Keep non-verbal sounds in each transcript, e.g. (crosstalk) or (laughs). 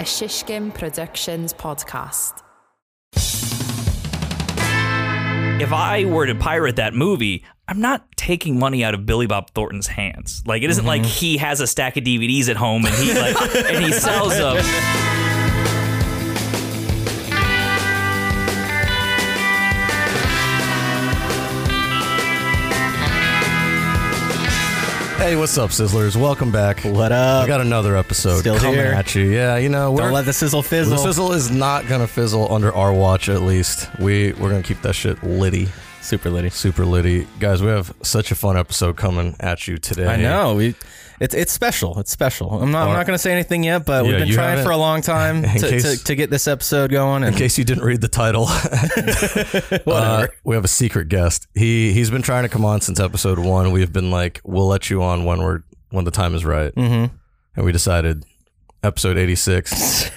a Shishkin Productions podcast. if I were to pirate that movie, I'm not taking money out of Billy Bob Thornton's hands. Like it isn't like mm-hmm. he has a stack of DVDs at home and he like and he sells them. (laughs) Hey, what's up, Sizzlers? Welcome back. What up? We got another episode Still coming here. at you. Yeah, you know, we're, Don't let the sizzle fizzle. the sizzle is not gonna fizzle under our watch. At least we we're gonna keep that shit litty, Super litty. super litty, guys. We have such a fun episode coming at you today. I know. We it's it's special. It's special. I'm not I'm not going to say anything yet, but Yeah, we've been trying for a long time (laughs) to, case- to, to get this episode going. In case you didn't read the title, (laughs) (laughs) uh, we have a secret guest. He he's been trying to come on since episode one. We've been like, we'll let you on when we're when the time is right, Mhm. and we decided episode eighty six.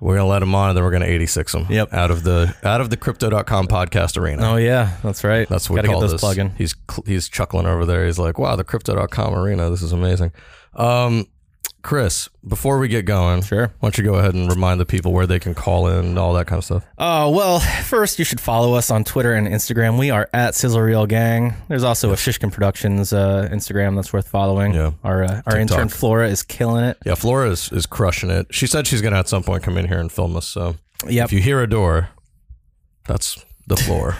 We're gonna let him on, and then we're gonna eighty six him. Yep. Out of the out of the crypto.com podcast arena. oh yeah, that's right. That's what Gotta we call get this. plug in. He's he's chuckling over there. He's like, "Wow, the crypto.com arena. This is amazing." Um, Chris, before we get going, Sure. why don't you go ahead and remind the people where they can call in and all that kind of stuff? Oh well, first you should follow us on Twitter and Instagram. We are at Sizzle Reel Gang. There's also a Shishkin Productions uh, Instagram that's worth following. Yeah. Our uh, our intern Flora is killing it. Yeah, Flora is, is crushing it. She said she's gonna at some point come in here and film us. So Yep. if you hear a door, that's the floor.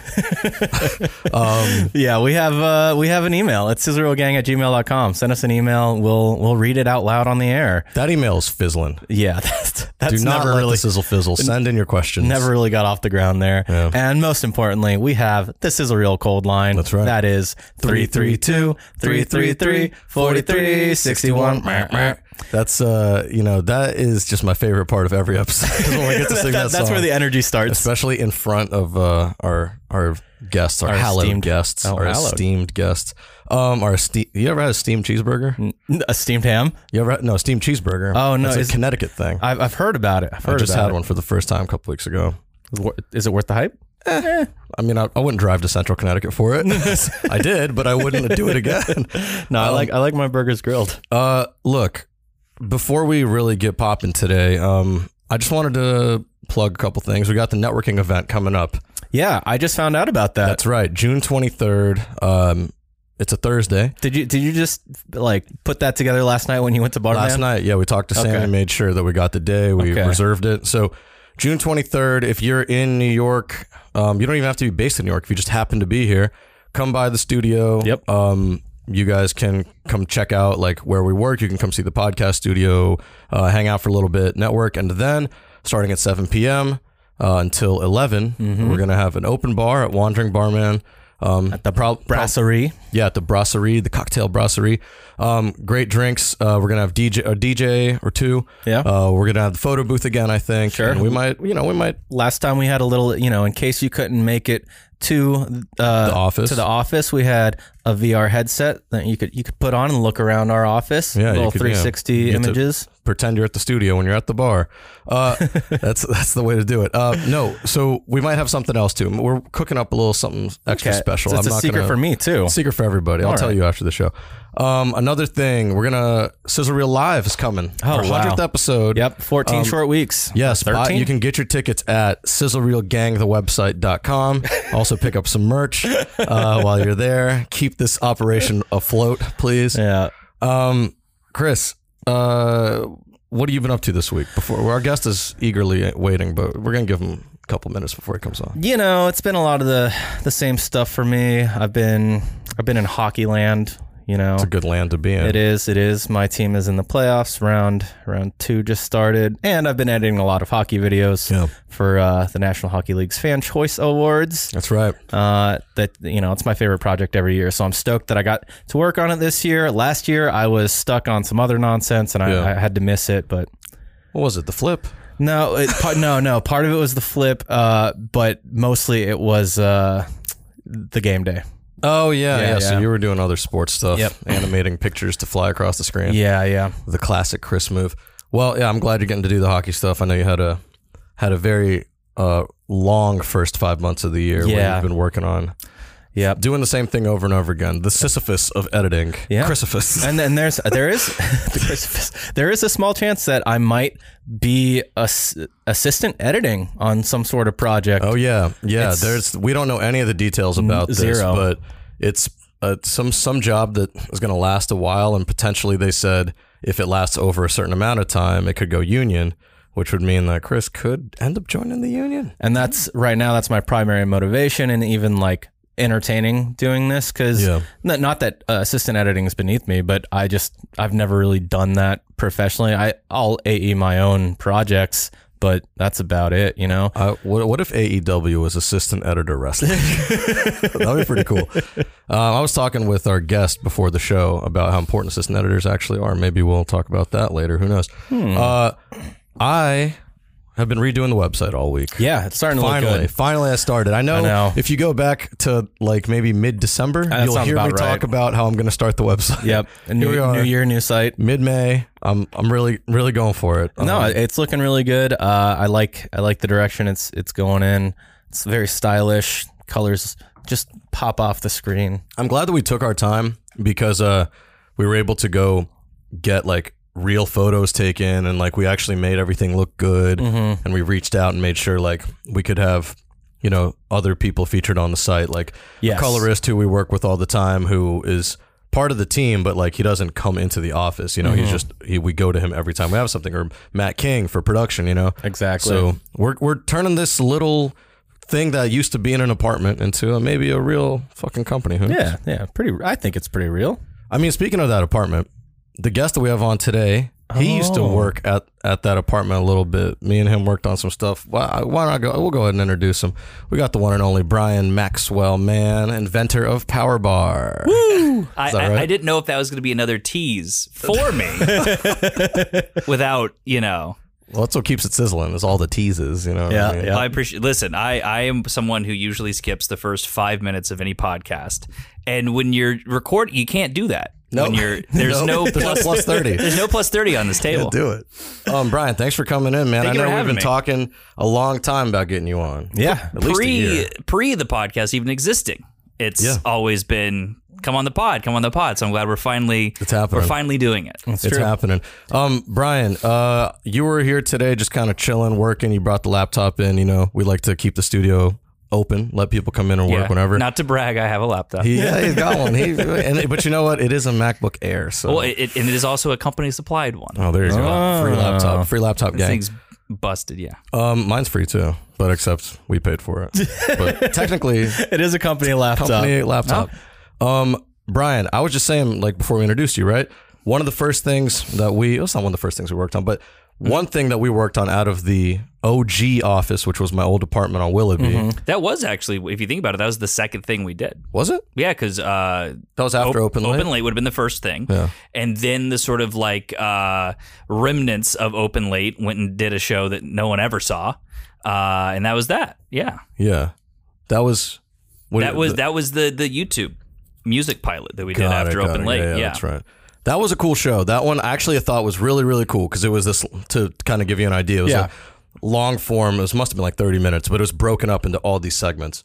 (laughs) um, Yeah, we have uh, we have an email. It's sizzlereelgang at gmail.com. Send us an email. We'll we'll read it out loud on the air. that email is fizzling. Yeah, (laughs) that's, that's Do not never really sizzle fizzle. Send in your questions. never really got off the ground there. Yeah. And most importantly, we have this is a real cold line. That's right. That is 332 333 4361. That's uh, you know, that is just my favorite part of every episode (laughs) when we get to sing (laughs) that, That's song. where the energy starts. especially in front of uh, our our guests, our, Our hallowed esteemed- guests, oh, our hallowed. esteemed guests. Um, our ste- you ever had a steamed cheeseburger? A steamed ham. You ever had, no steamed cheeseburger? Oh, no, it's a Connecticut thing. I've, I've heard about it. I've I heard just about had it. one for the first time a couple weeks ago. Is it wor- Is it worth the hype? I mean, I, I wouldn't drive to Central Connecticut for it. (laughs) I did, but I wouldn't do it again. No, I Um, like I like my burgers grilled. Uh, look, before we really get popping today, um, I just wanted to plug a couple things. We got the networking event coming up. Yeah, I just found out about that. That's right, June twenty third. Um, it's a Thursday. Did you did you just like put that together last night when you went to Barman? Last night, yeah, we talked to Sam Okay. and made sure that we got the day. We Okay. reserved it. So June 23rd, if you're in New York, um, you don't even have to be based in New York. If you just happen to be here, come by the studio. Yep. Um, you guys can come check out like where we work. You can come see the podcast studio, uh, hang out for a little bit, network, and then starting at 7 p.m. Uh, until 11, Mm-hmm. we're gonna have an open bar at Wandering Barman. Um, at The brasserie. yeah, at the brasserie, the cocktail brasserie. Um, great drinks. Uh, we're gonna have DJ a DJ or two. Yeah. Uh, we're gonna have the photo booth again. I think. Sure. And we might, you know, we might. last time we had a little, you know, in case you couldn't make it to uh, The office. to the office, we had a VR headset that you could you could put on and look around our office. Yeah, little could, yeah. 360 You images. Pretend you're at the studio when you're at the bar. Uh, (laughs) that's that's the way to do it. Uh, no, so we might have something else too. We're cooking up a little something extra Okay. special. It's a secret gonna- for me too. Secret for everybody. I'll tell you after the show. Um, another thing, we're gonna Sizzle Reel Live is coming. Oh, Our wow. hundredth episode. Yep, 14 Um, short weeks. Yes, buy, 13. you can get your tickets at sizzlereelgangthewebsite.com. also pick up some merch uh, (laughs) while you're there. Keep this operation afloat, please. Yeah. Um, Chris, uh, what have you been up to this week? Before our guest is eagerly waiting, but we're gonna give him a couple minutes before he comes on. You know, it's been a lot of the the same stuff for me. I've been I've been in hockey land, you know. It's a good land to be in. It is. It is. My team is in the playoffs. Round round two just started, and I've been editing a lot of hockey videos Yeah. for uh, the National Hockey League's Fan Choice Awards. That's right. Uh, that you know, it's my favorite project every year. So I'm stoked that I got to work on it this year. Last year I was stuck on some other nonsense, and I, Yeah. I had to miss it. But What was it? The flip? no, it, part, no, no. Part of it was the flip, uh, but mostly it was uh, the game day. Oh yeah, yeah. Yeah, So you were doing other sports stuff, Yep. animating pictures to fly across the screen. Yeah, yeah. the classic Chris move. Well, yeah, I'm glad you're getting to do the hockey stuff. I know you had a had a very uh, long first five months of the year where you've been working on Yep. doing the same thing over and over again. The Sisyphus of editing. Yeah. Chrysiphus. And then there's there is (laughs) (laughs) the there is a small chance that I might be ass- assistant editing on some sort of project. Oh yeah, yeah. It's- There's we don't know any of the details about this, zero. but it's uh, some some job that is going to last a while, and potentially they said if it lasts over a certain amount of time, it could go union, which would mean that Chris could end up joining the union. And that's right now that's my primary motivation and even like entertaining doing this cuz Yeah. not, not that uh, assistant editing is beneath me, but I just I've never really done that professionally. I I'll AE my own projects, but that's about it, you know. Uh, what, what if AEW was assistant editor wrestling? (laughs) That'd be pretty cool. Uh, I was talking with our guest before the show about how important assistant editors actually are. Maybe we'll talk about that later. Who knows? Uh, I have been redoing the website all week. Yeah, it's starting to Finally, look good. finally, I started. I know, I know. if you go back to like maybe mid December, you'll hear me about talk about how I'm going to start the website. Yep. (laughs) A Here new, we are. new year, new site. Mid May, I'm I'm really really going for it. No, Um, it's looking really good. Uh, I like I like the direction it's it's going in. It's very stylish. Colors just pop off the screen. I'm glad that we took our time because uh, we were able to go get like real photos taken and like we actually made everything look good Mm-hmm. and we reached out and made sure like we could have you know other people featured on the site like Yes. a colorist who we work with all the time who is part of the team but like he doesn't come into the office you know Mm-hmm. he's just he, we go to him every time we have something or Matt King for production you know Exactly. so we're we're turning this little thing that used to be in an apartment into a, maybe a real fucking company who knows? Yeah, yeah, pretty. I think it's pretty real. I mean, speaking of that apartment, the guest that we have on today, he used to Oh. work at, at that apartment a little bit. Me and him worked on some stuff. Why, why not go? We'll go ahead and introduce him. We got the one and only Brian Maxwell, Mann, inventor of Power Bar. I, that I, right? I didn't know if that was going to be another tease for me (laughs) without, you know. Well, that's what keeps it sizzling. Is all the teases, you know. Yeah, I mean? yeah. I appreciate. Listen, I I am someone who usually skips the first five minutes of any podcast, and when you're recording, you can't do that. No. When you're (laughs) there's no, no plus, plus thirty. there's no plus thirty on this table. We'll do it. Um, Brian, thanks for coming in, man. Thank I know we've been me. talking a long time about getting you on. Yeah. At least a pre year. pre the podcast even existing. It's Yeah. always been come on the pod, come on the pod. So I'm glad we're finally It's happening. We're finally doing it. it's happening. Um, Brian, uh, you were here today, just kind of chilling, working. You brought the laptop in. You know, we like to keep the studio open, let people come in and work Yeah. whenever. Not to brag, I have a laptop. He, yeah, he's got one. He, (laughs) and, but you know what? It is a MacBook Air. So, well, it, it- and it is also a company supplied one. oh, there you go. Free laptop. Free laptop This gang. thing's busted. Yeah. Um, mine's free too, but except we paid for it. (laughs) But technically, It is a company laptop. company laptop. Um, Brian, I was just saying, like before we introduced you, right? One of the first things that we, it was not one of the first things we worked on, but one thing that we worked on out of the OG office, which was my old apartment on Willoughby, That was actually, if you think about it, that was the second thing we did. was it? Yeah, because uh, That was after Open Late? Open Late would have been the first thing. Yeah. And then the sort of like uh, remnants of Open Late went and did a show that no one ever saw. Uh, and that was that. Yeah. Yeah, that was. what- That was the- that was the the YouTube music pilot that we did Got it, after Open it. Late. Yeah, Yeah, that's right. That was a cool show. That one actually I thought was really really cool because it was this to kind of give you an idea. It was Yeah. a long form. It was, must have been like thirty minutes, but it was broken up into all these segments.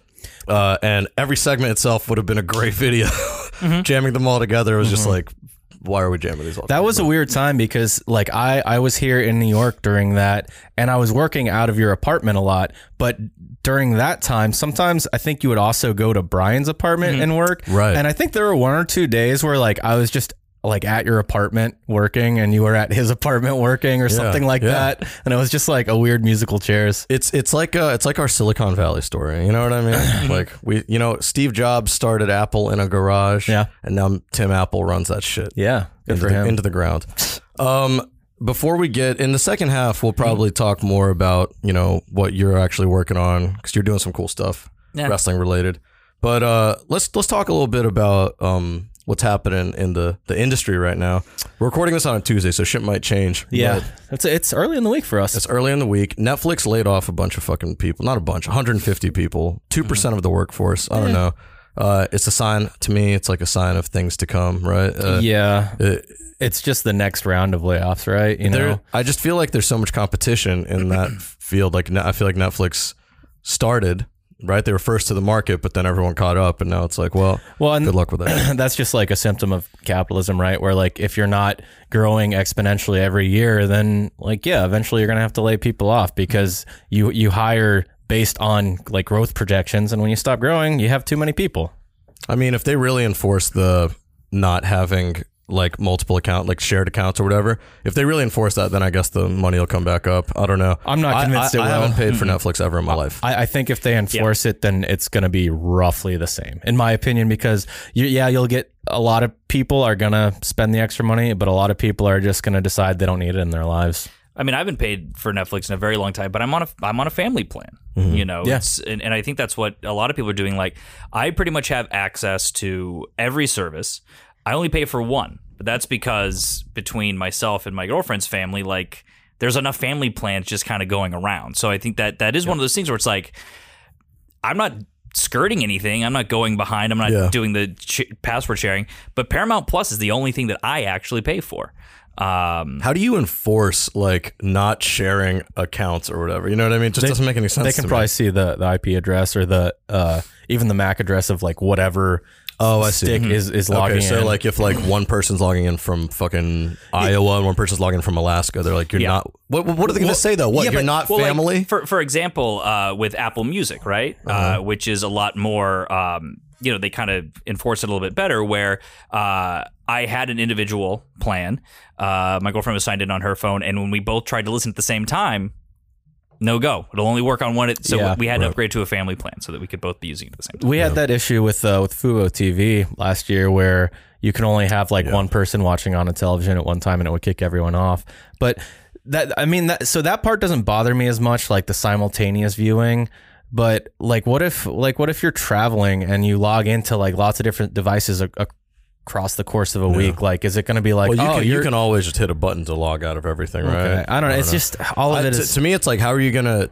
Uh, and every segment itself would have been a great (laughs) video. Mm-hmm. Jamming them all together was just like, why are we jamming these all? That was a weird time because like I I was here in New York during that and I was working out of your apartment a lot, but during that time sometimes I think you would also go to Brian's apartment and work. Right. And I think there were one or two days where like I was just like at your apartment working and you were at his apartment working or something like yeah. that. And it was just like a weird musical chairs. It's it's like uh it's like our Silicon Valley story. You know what I mean? (clears throat) like we, you know, Steve Jobs started Apple in a garage. Yeah. and now Tim Apple runs that shit. Yeah. Good into for the, him. into the ground. Um, before we get in the second half, we'll probably talk more about you know what you're actually working on because you're doing some cool stuff, Yeah. wrestling related. But uh, let's let's talk a little bit about um, what's happening in the the industry right now. We're recording this on a Tuesday, so shit might change. yeah. It's it's early in the week for us. it's early in the week. Netflix laid off a bunch of fucking people, not a bunch, 150 people, two percent of the workforce. I don't know. Uh, it's a sign to me. It's like a sign of things to come, right? Uh, yeah. it- It's just the next round of layoffs, right? You know. I just feel like there's so much competition in that (clears throat) field. Like I feel like Netflix started right? They were first to the market, but then everyone caught up, and now it's like, well, Well, good luck with that. (clears throat) that's just like a symptom of capitalism, right? Where like if you're not growing exponentially every year, then like yeah, eventually you're gonna have to lay people off because you you hire based on like growth projections, and when you stop growing, you have too many people. I mean, if they really enforce the not having like multiple account, like shared accounts or whatever, if they really enforce that, then I guess the money will come back up. I don't know. I'm not convinced I, it I haven't paid for mm-hmm. Netflix ever in my life. I, I think if they enforce it, then it's going to be roughly the same, in my opinion. Because you, yeah, you'll get a lot of people are going to spend the extra money, but a lot of people are just going to decide they don't need it in their lives. I mean, I haven't paid for Netflix in a very long time, but I'm on a I'm on a family plan. Mm-hmm. You know, Yeah. and, and I think that's what a lot of people are doing. Like, I pretty much have access to every service. I only pay for one, but that's because between myself and my girlfriend's family, like, there's enough family plans just kind of going around. So I think that that is one of those things where it's like, I'm not skirting anything. I'm not going behind. I'm not Yeah. doing the ch- password sharing. But Paramount Plus is the only thing that I actually pay for. Um, How do you enforce like not sharing accounts or whatever? You know what I mean? It just doesn't make any sense. They can to probably me. see the, the IP address or the uh, even the MAC address of like whatever Oh, I see. stick is, is logging Okay, so in. like if like one person's logging in from fucking Iowa and one person's logging in from Alaska, they're like, you're Yeah. not. What, what are they going to say though? What Yeah, you're but- not well, like, family? for for example, uh, with Apple Music, right, uh, which is a lot more. Um, you know, they kind of enforce it a little bit better. Where uh, I had an individual plan. Uh, my girlfriend was signed in on her phone, and when we both tried to listen at the same time, no go. It'll only work on one. It, so Yeah, we had to upgrade to a family plan so that we could both be using it at the same time. we had that issue with uh, with Fubo TV last year where you can only have like one person watching on a television at one time and it would kick everyone off. But that I mean that so that part doesn't bother me as much like the simultaneous viewing. But like what if like what if you're traveling and you log into like lots of different devices ac- across the course of a week? Like is it going to be like well, you, oh can, you can always just hit a button to log out of everything, right? okay. I don't know. It's just all of I- it to, is to me, it's like, how are you gonna?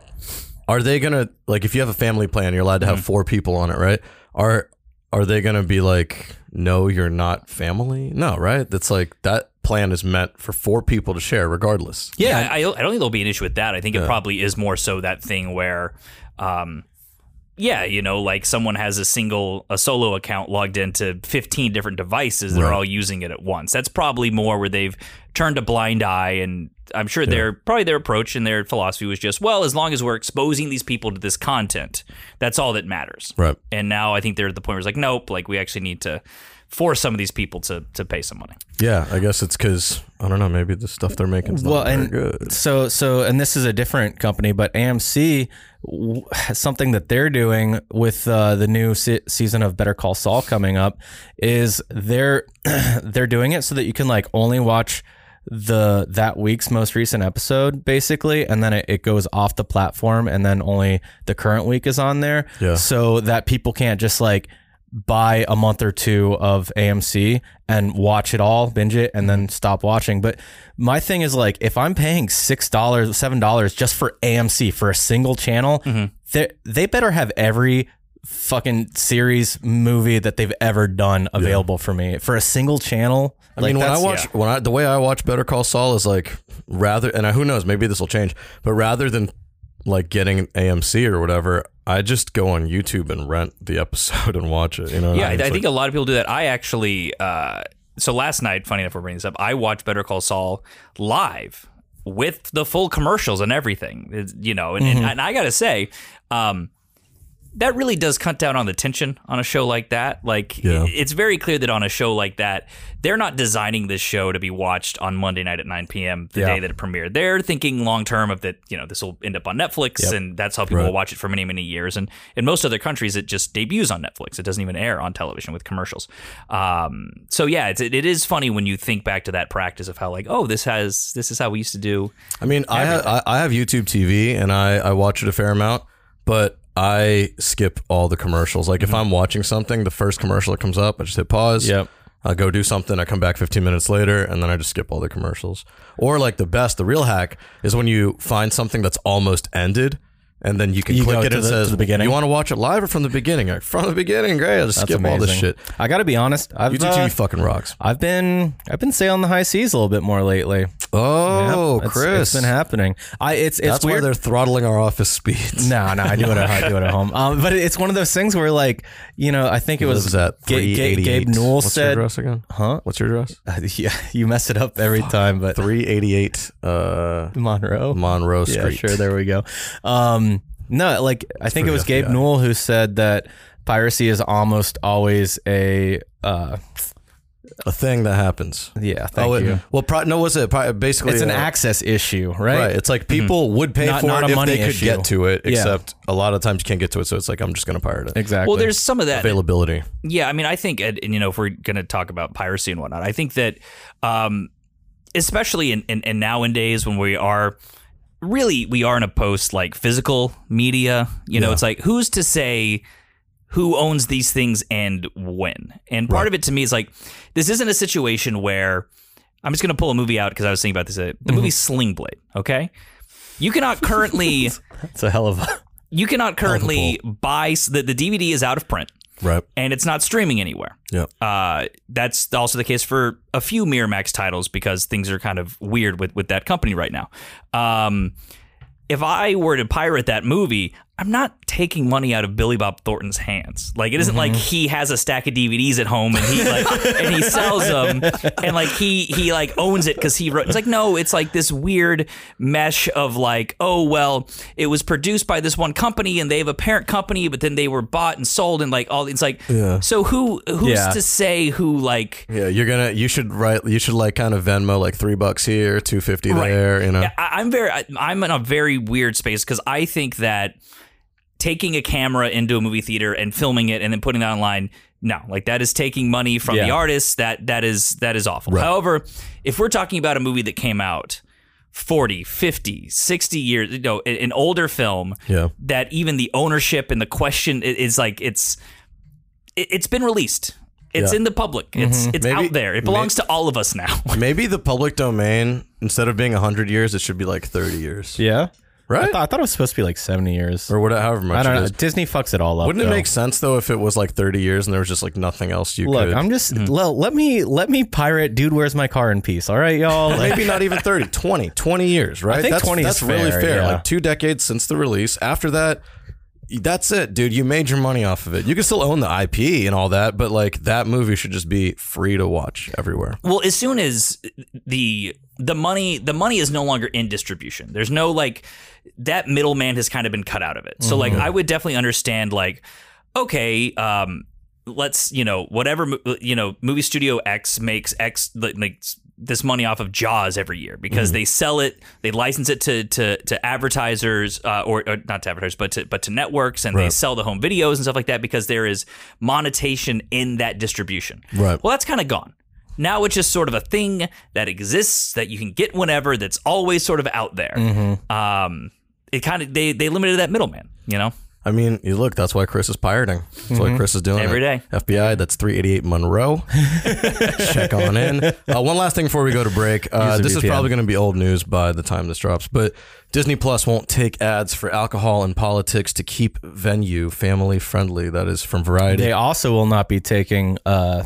Are they gonna like if you have a family plan, you're allowed to have Mm-hmm. four people on it, right? Are are they gonna be like, no, you're not family? No, right? That's like that plan is meant for four people to share, regardless. Yeah, I, I don't think there'll be an issue with that. I think it probably is more so that thing where, um, yeah, you know, like someone has a single, a solo account logged into 15 different devices that are all using it at once. That's probably more where they've turned a blind eye. And I'm sure their, probably their approach and their philosophy was just, well, as long as we're exposing these people to this content, that's all that matters. Right. And now I think they're at the point where it's like, nope, like we actually need to force some of these people to, to pay some money. Yeah, I guess it's because I don't know. Maybe the stuff they're making is not well, very and good. so so, and this is a different company, but AMC something that they're doing with uh, the new se- season of Better Call Saul coming up is they're (clears throat) they're doing it so that you can like only watch the that week's most recent episode basically and then it, it goes off the platform and then only the current week is on there Yeah. so that people can't just like buy a month or two of AMC and watch it all, binge it, and then mm-hmm. stop watching. But my thing is like, if I'm paying six dollars, seven dollars just for AMC for a single channel, mm-hmm. they they better have every fucking series movie that they've ever done available for me for a single channel. I mean, when I watch, when I the way I watch Better Call Saul is like rather, and I, who knows, maybe this will change, but rather than like getting AMC or whatever, I just go on YouTube and rent the episode (laughs) and watch it. You know? Yeah, I, I like- think a lot of people do that. I actually, uh, so last night, funny enough, we're bringing this up. I watched Better Call Saul live with the full commercials and everything. It's- you know, and, Mm-hmm. and, and I got to say, um, that really does cut down on the tension on a show like that. Like, Yeah. it's very clear that on a show like that, they're not designing this show to be watched on Monday night at 9 p.m. the Yeah. day that it premiered. They're thinking long term of that, you know, this will end up on Netflix, and that's how people Right. will watch it for many, many years. And in most other countries, it just debuts on Netflix. It doesn't even air on television with commercials. Um, so yeah, it's, it, it is funny when you think back to that practice of how like, oh, this has this is how we used to do. I mean, I have, I, I have YouTube TV and I, I watch it a fair amount, but I skip all the commercials. Like if mm-hmm. I'm watching something, the first commercial that comes up, I just hit pause. Yep. I go do something. I come back 15 minutes later, and then I just skip all the commercials. Or like the best, the real hack is when you find something that's almost ended, and then you can You click it and the- says the beginning? You want to watch it live or from the beginning? Like, from the beginning, great. I'll just That's skip all this shit. I got to be honest. I've YouTube uh, fucking rocks. I've been I've been sailing the high seas a little bit more lately. Oh, Yep, it's- Chris, it's been happening. I it's it's that's why they're throttling our office speeds. No, no, I do it. At, I do it at home. (laughs) Um, but it's one of those things where, like, you know, I think it was Lives at Ga- Ga- 388. Gabe Newell What's your said, address again? "Huh? What's your address? (laughs) yeah, you mess it up every time." But 388 uh, Monroe, Monroe yeah, Street. sure, there we go. Um, no, like I think it pretty was Gabe FBI. Newell who said that piracy is almost always a uh, A thing that happens. yeah. Thank oh, it- you. well, pro- no, was it Pro- basically? It's an uh, access issue, right? Right. It's like people would pay Not- for not it a if money they could issue. get to it, Yeah. except a lot of times you can't get to it. So it's like, I'm just going to pirate it. Exactly. Well, there's some of that. Availability. Yeah, I mean, I think, and you know, if we're going to talk about piracy and whatnot, I think that, um, especially in, in, in nowadays when we are really we are in a post like physical media. You know, Yeah. it's like who's to say who owns these things and when? And part Right. of it to me is like this isn't a situation where I'm just going to pull a movie out because I was thinking about this. uh, Mm-hmm. The movie Sling Blade. Okay, you cannot currently (laughs) it's a hell of a you cannot currently buy the the DVD is out of print Right. and it's not streaming anywhere. Yeah. Uh, that's also the case for a few Miramax titles because things are kind of weird with, with that company right now. Um, if I were to pirate that movie, I'm not taking money out of Billy Bob Thornton's hands. Like it isn't like mm-hmm. he has a stack of DVDs at home and he like and he sells them and like he he like owns it because he wrote. It's like no, it's like this weird mesh of like oh well, it was produced by this one company and they have a parent company, but then they were bought and sold and like all. It's like Yeah. so who who's Yeah. to say who like Yeah. You're going to, you should write, you should like kind of Venmo like three bucks here, 250 there, you know? Yeah, I, I'm very, I, I'm in a very weird space because I think that taking a camera into a movie theater and filming it and then putting it online, no, like that is taking money from the artists. That that is that is awful. Right. However, if we're talking about a movie that came out 40, 50, 60 years, you know, an an older film, Yeah. that even the ownership and the question is like it's it, it's been released. It's Yeah. in the public. It's mm-hmm. it's Maybe- out there. It belongs to all of us now. (laughs) Maybe the public domain, instead of being 100 years, it should be like 30 years. yeah. I Right? thought, I thought it was supposed to be like seventy years. or whatever, however much I don't it know. is. Disney fucks it all up. Wouldn't it though. make sense though if it was like 30 years and there was just like nothing else you Look, could? I'm just mm-hmm. well, let me let me pirate dude where's my car in peace. All right, y'all. (laughs) Like, Maybe not even 30, 20, 20 years, right? think that's 20 is that's really fair, fair. yeah. Like two decades since the release. After that, that's it, dude. You made your money off of it. You can still own the IP and all that, but like that movie should just be free to watch everywhere. Well, as soon as the the money the money is no longer in distribution. There's no like that middleman has kind of been cut out of it. So like I would definitely understand like okay, um let's, you know, whatever you know, movie studio X makes X makes this money off of Jaws every year because they sell it, they license it to to to advertisers uh, or, or not to advertisers, but to but to networks, and they sell the home videos and stuff like that because there is monetization in that distribution. Right. Well, that's kind of gone. Now it's just sort of a thing that exists that you can get whenever. That's always sort of out there. Mm-hmm. Um, it kind of they they limited that middleman. You know, I mean, you look, that's why Chris is pirating. That's why Chris is doing Every it. day. FBI, that's 388 Monroe. (laughs) Check on in. Uh, one last thing before we go to break. Uh, Use a this is probably going to be old news by the time this drops, but Disney Plus won't take ads for alcohol and politics to keep venue family friendly. That is from Variety. they also will not be taking uh,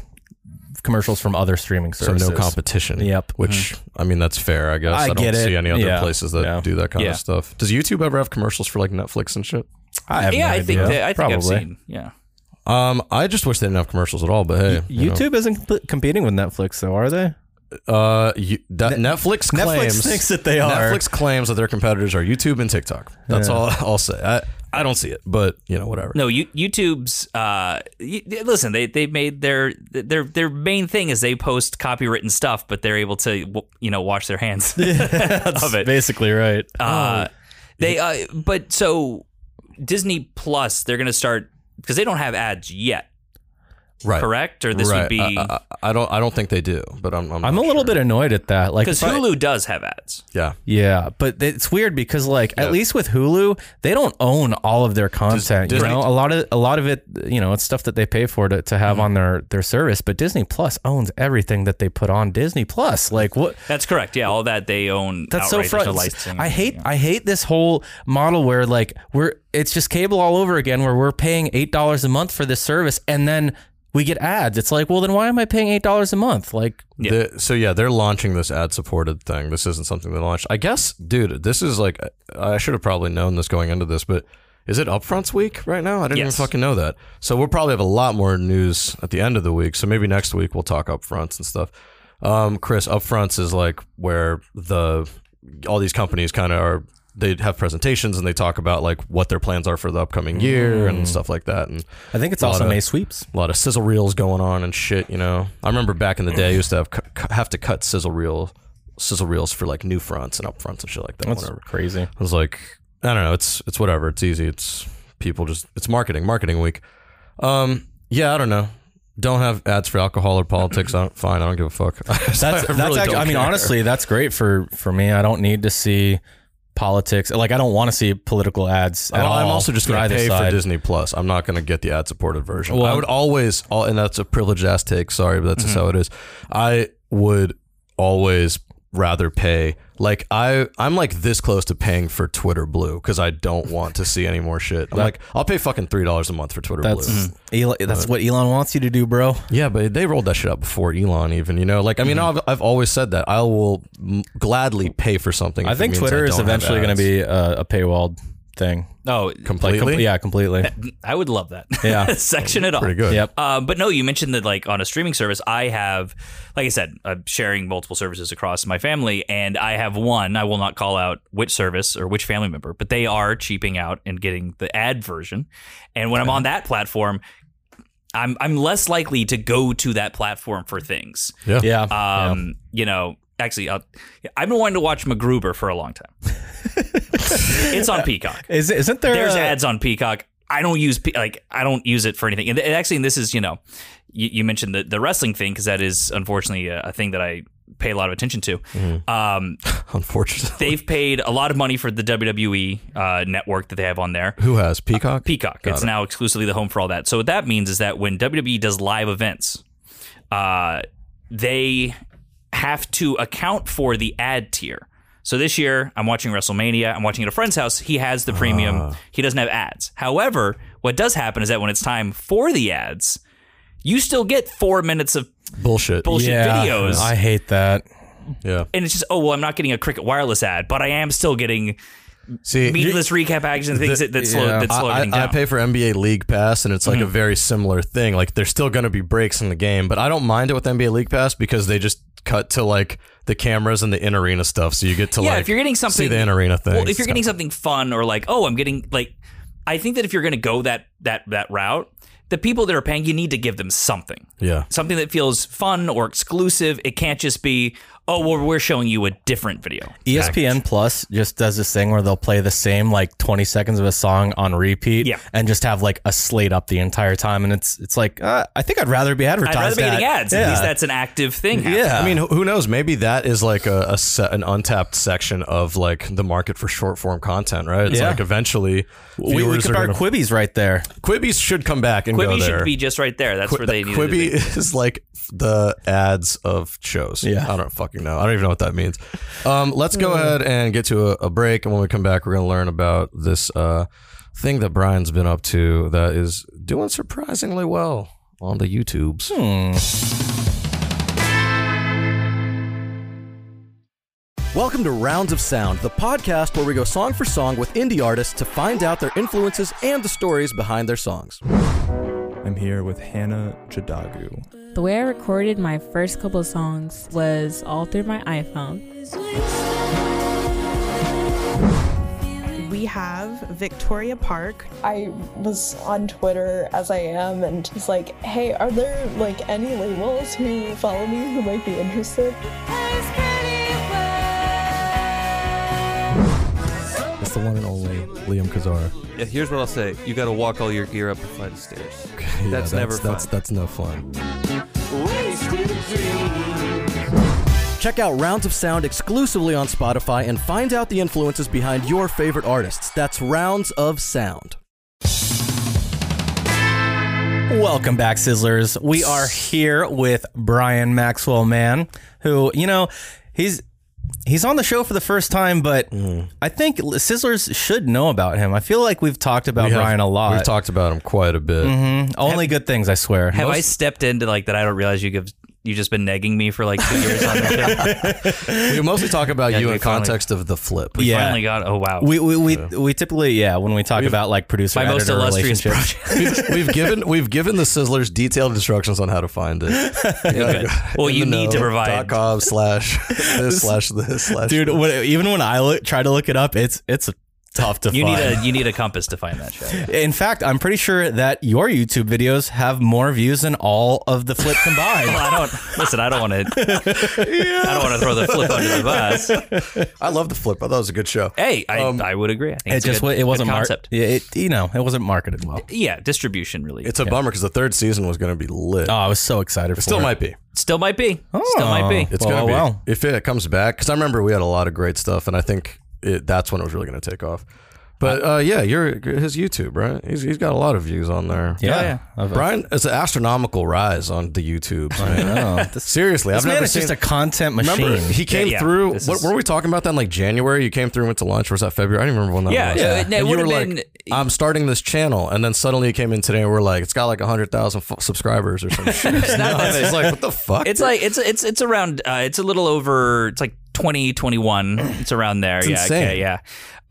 commercials from other streaming services. so services. no competition. Yep. Which I mean, that's fair. I guess I I, don't get it. see any other Yeah. places that Yeah. do that kind Yeah. of stuff. Does YouTube ever have commercials for like Netflix and shit? I have yeah, no I think idea. that, I think I've Probably. seen. Yeah, Um, I just wish they didn't have commercials at all. But hey, you know. YouTube isn't comp- competing with Netflix, though, are they? Uh, you, that Netflix claims Netflix thinks that they are. Netflix claims that their competitors are YouTube and TikTok. That's all I'll say. I I don't see it, but you know whatever. no, you, YouTube's. Uh, y- listen, they they made their their their main thing is they post copywritten stuff, but they're able to you know wash their hands (laughs) (laughs) of it. Basically, right. Uh, they uh, but so Disney Plus, they're gonna start because they don't have ads yet. Right. correct? Or this right. would be I, I, I don't. I don't think they do, but I'm. I'm, I'm a little sure. bit annoyed at that. Like because if I- Hulu does have ads. Yeah. Yeah, but it's weird because like Yeah. at least with Hulu, they don't own all of their content. Dis- you know, a lot of a lot of it, you know, it's stuff that they pay for to, to Mm-hmm. have on their their service. But Disney Plus owns everything that they put on Disney Plus. Like what? That's correct. Yeah, all that they own. That's so outright. There's frustrating. licensing. I hate Yeah. I hate this whole model where like we're it's just cable all over again where we're paying eight dollars a month for this service and then we get ads. It's like, well then why am I paying eight dollars a month? Like Yeah. The- so yeah, they're launching this ad supported thing. This isn't something they launched. I guess, dude, this is like I should have probably known this going into this, but is it upfronts week right now? I didn't Yes. even fucking know that. So we'll probably have a lot more news at the end of the week. So maybe next week we'll talk upfronts and stuff. Um, Chris, upfronts is like where the all these companies kind of are. They have presentations and they talk about like what their plans are for the upcoming year and stuff like that. And I think it's also of- May sweeps. a lot of sizzle reels going on and shit. You know, I remember back in the day, I used to have have to cut sizzle reel sizzle reels for like new fronts and up fronts and shit like that. That's whatever. crazy. I was like, I don't know. It's it's whatever. It's easy. It's people just it's marketing, marketing week. Um, yeah, I don't know. Don't have ads for alcohol or politics. I don't, fine. I don't give a fuck. That's (laughs) I that's really actually, I mean honestly that's great for for me. I don't need to see politics. Like I don't want to see political ads at Oh, all. I'm also just going to pay side. for Disney Plus. I'm not going to get the ad supported version. Well, I would always, and that's a privileged ass take. Sorry, but that's just mm-hmm. how it is. I would always rather pay. Like I, I'm like this close to paying for Twitter Blue because I don't want to see any more shit. I'm like, I'll pay fucking three dollars a month for Twitter That's Blue. Mm-hmm. Elon, that's what Elon wants you to do, bro. Yeah, but they rolled that shit out before Elon even. You know, like I mean, mm-hmm. I've, I've always said that I will m- gladly pay for something. I think Twitter is eventually going to be a, a paywalled thing. No, Like, completely. com- yeah, completely. I would love that. (laughs) Yeah. section it off. pretty good. Yep. Um, but no, you mentioned that like on a streaming service, I have, like I said, I'm sharing multiple services across my family, and I have one. I will not call out which service or which family member, but they are cheaping out and getting the ad version. And when I'm on that platform, I'm I'm less likely to go to that platform for things. Yeah. Yeah. Um, you know, actually, i I've been wanting to watch MacGruber for a long time. (laughs) it's on Peacock. Is isn't there There's a- ads on Peacock. I don't use like I don't use it for anything. And actually, this is you know, you, you mentioned the the wrestling thing because that is unfortunately a, a thing that I pay a lot of attention to. Um, (laughs) Unfortunately, they've paid a lot of money for the WWE uh, network that they have on there. who has Peacock? Peacock. Got it's it. now exclusively the home for all that. So what that means is that when WWE does live events, uh, they have to account for the ad tier. So this year, I'm watching WrestleMania. I'm watching at a friend's house. He has the premium. Ah. He doesn't have ads. However, what does happen is that when it's time for the ads, you still get four minutes of Bullshit. bullshit yeah, videos. I hate that. Yeah. and it's just, oh, well, I'm not getting a Cricket Wireless ad, but I am still getting See, meaningless recap action things that, that slow, yeah. that slow I, everything I pay for NBA League Pass, and it's like Mm-hmm. a very similar thing. Like there's still going to be breaks in the game, but I don't mind it with NBA League Pass because they just cut to like the cameras and the in arena stuff, so you get to yeah, like if you're getting something see the in arena thing. Well, if you're getting something fun or like, oh, I'm getting like, I think that if you're going to go that that that route, the people that are paying, you need to give them something, yeah, something that feels fun or exclusive. It can't just be, oh, well, we're showing you a different video. ESPN Plus just does this thing where they'll play the same like 20 seconds of a song on repeat Yeah. and just have like a slate up the entire time. And it's it's like, uh, I think I'd rather be advertised. I'd rather be at. getting ads. At Yeah. least that's an active thing. happening. yeah. I mean, who who knows? Maybe that is like a, a se- an untapped section of like the market for short form content, right? It's Yeah. like eventually we, we viewers could are our gonna, Quibi's right there. Quibi's should come back and go Quibi there. should be just right there. That's Qui- where they the need to Quibi be. (laughs) is like the ads of shows. Yeah. I don't fucking know. I don't even know what that means. Um, let's go ahead and get to a, a break, and when we come back, we're gonna learn about this uh, thing that Brian's been up to that is doing surprisingly well on the YouTubes. Welcome to Rounds of Sound, the podcast where we go song for song with indie artists to find out their influences and the stories behind their songs. I'm here with Hannah Jadagu. The way I recorded my first couple of songs was all through my iPhone. We have Victoria Park. I was on Twitter as I am and was like, hey, are there like any labels who follow me who might be interested? The the one and only Liam Kazar. Yeah, here's what I'll say. You got to walk all your gear up a flight of stairs. (laughs) Yeah, That's never that's, fun. That's no fun. Check out Rounds of Sound exclusively on Spotify and find out the influences behind your favorite artists. That's Rounds of Sound. Welcome back, Sizzlers. We are here with Brian Maxwell Mann, who, you know, he's he's on the show for the first time, but I think Sizzlers should know about him. I feel like we've talked about We have- Brian a lot. We've talked about him quite a bit. Mhm. Only good things, I swear. Have I stepped into like that? I don't realize you give. You just been negging me for like two years on the show. (laughs) We mostly talk about Yeah, you we in finally- context of the flip. We Yeah. finally got. Oh wow. we we, we, we typically yeah when we talk about like producer My most editor illustrious relationships. project. we've, we've given we've given the Sizzlers detailed instructions on how to find it. (laughs) Good. Well, you need to provide. dot com slash this (laughs) slash this slash Dude, when, even when I look, try to look it up, it's it's tough to You find. need a you need a compass to find that show. (laughs) In fact, I'm pretty sure that your YouTube videos have more views than all of the flip combined. (laughs) Well, I don't listen. I don't want to. I don't want to throw the flip under the bus. I love the flip. I thought it was a good show. Hey, I, Um, I would agree. I think it it's just good, it wasn't good mar- concept. yeah, it, you know, it wasn't marketed well. yeah, distribution really. It's a bummer because the third season was going to be lit. Oh, I was so excited. it for still it. might be. Still might be. Still might be. It's Well, going to be. well. If it comes back, because I remember we had a lot of great stuff, and I think it, that's when it was really going to take off. But uh, yeah, you're his YouTube, right? He's, he's got a lot of views on there. Yeah, yeah. Brian, it's an astronomical rise on the YouTube. I know. (laughs) This, Seriously, this I've man never is seen. just a content machine. Remember, he came yeah. through. This What is- were we talking about then? Like January, you came through and went to lunch. Or was that February? I don't even remember when that Yeah, was. yeah, it- it and you were would've like, been- "I'm starting this channel," and then suddenly you came in today and we're like, "It's got like hundred thousand f- subscribers or some (laughs) shit." it's not (laughs) that It's like what the fuck? It's like it's it's it's around. Uh, it's a little over. It's like 20, 21. (clears throat) It's around there. yeah. insane. Okay. Yeah.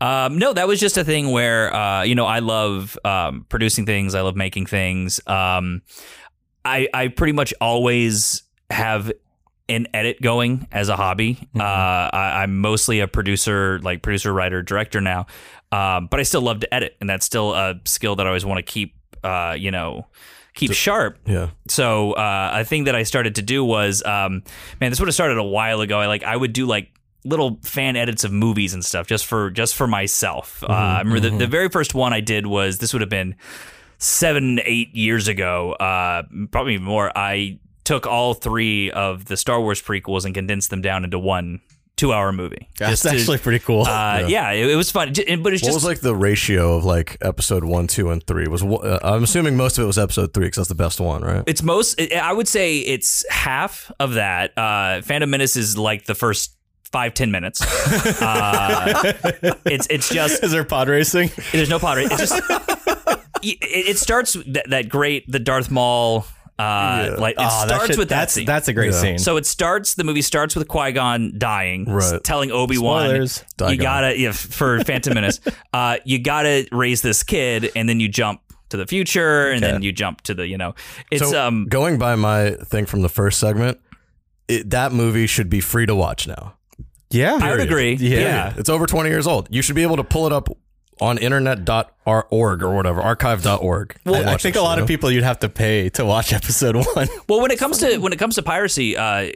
Um, no, that was just a thing where uh, you know I love um, producing things. I love making things. Um, I I pretty much always have an edit going as a hobby. Uh, I, I'm mostly a producer, like producer, writer, director now. Um, but I still love to edit, and that's still a skill that I always want to keep. Uh, you know, keep sharp. yeah. So uh, a thing that I started to do was, um, man, this would have started a while ago. I like I would do like little fan edits of movies and stuff just for just for myself. Uh, I remember the, the very first one I did was this would have been seven eight years ago, uh, probably even more. I took all three of the Star Wars prequels and condensed them down into one two hour movie. That's to- actually pretty cool. Uh, yeah, it, it was fun, but it's What just was like the ratio of like episode one, two, and three? Was uh, I'm assuming most of it was episode three because that's the best one, right? It's most. I would say it's half of that. Uh, Phantom Menace is like the first five ten minutes. (laughs) Uh, it's it's just is there pod racing? there's no pod. It's just (laughs) it, it starts that, that great the Darth Maul. Uh, like it Oh, that starts shit- with that that's scene. that's a great Yeah. scene. So it starts. The movie starts with Qui Gon dying, s- Right. telling Obi Wan, Spoilers. "You Qui-Gon. gotta yeah, for Phantom Menace, (laughs) uh, you gotta raise this kid," and then you jump to the future, and then you jump to the you know, it's so um going by my thing from the first segment, it, that movie should be free to watch now. yeah, I would agree. Yeah. yeah. It's over 20 years old. You should be able to pull it up on internet.org or whatever, archive.org. Well, and I think a lot you of people you'd have to pay to watch (laughs) episode one. Well, when it comes to when it comes to piracy, uh,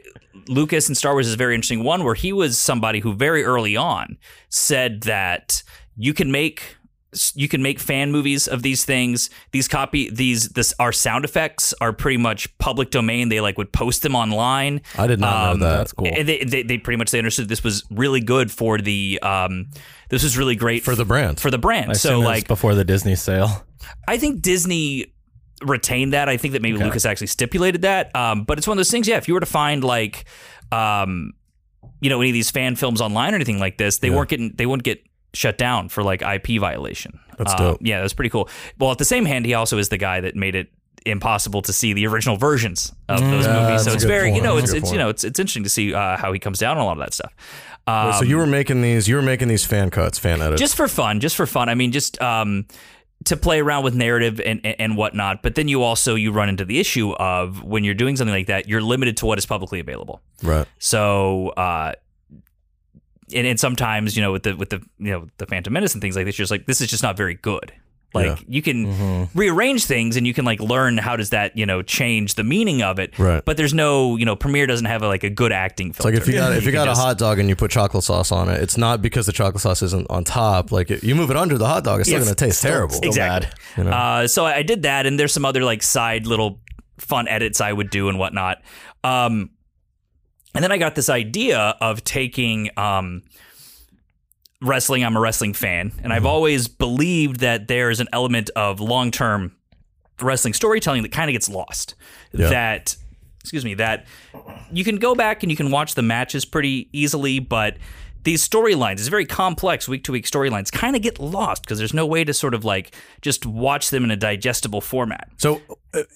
Lucas and Star Wars is a very interesting one where he was somebody who very early on said that you can make you can make fan movies of these things. These copy these this our sound effects are pretty much public domain. They like would post them online. I did not know that. That's cool. And they, they, they pretty much they understood this was really good for the um this was really great For the brand. for the brand. I so assume it was like before the Disney sale. I think Disney retained that. I think that maybe Lucas actually stipulated that. Um, but it's one of those things. Yeah, if you were to find like, um, you know, any of these fan films online or anything like this, they weren't getting they wouldn't get shut down for like IP violation. That's Uh, dope. Yeah, that's pretty cool. Well, at the same hand, he also is the guy that made it impossible to see the original versions of those Yeah, movies. So it's very, you know, That's it's it's you know, it's it's interesting to see uh, how he comes down on a lot of that stuff. Um, so you were making these, you were making these fan cuts, fan edits. just for fun, just for fun. I mean, just um, to play around with narrative and, and and whatnot. But then you also you run into the issue of when you're doing something like that, you're limited to what is publicly available. right. So. Uh, and, and sometimes you know with the with the you know the Phantom Menace and things like this, you're just like this is just not very good. Like Yeah. you can Mm-hmm. rearrange things and you can like learn how does that you know change the meaning of it. Right. But there's no you know Premiere doesn't have a, like a good acting It's like if you got if you can got a just- hot dog and you put chocolate sauce on it, it's not because the chocolate sauce isn't on top. Like you move it under the hot dog, it's still going to taste still- terrible. still exactly. bad. You know? Uh, so I did that, and there's some other like side little fun edits I would do and whatnot. Um, and then I got this idea of taking um, wrestling. I'm a wrestling fan, and I've always believed that there is an element of long term wrestling storytelling that kind of gets lost. Yeah. That excuse me, that you can go back and you can watch the matches pretty easily, but these storylines, it's very complex week to week storylines, kind of get lost because there's no way to sort of like just watch them in a digestible format. So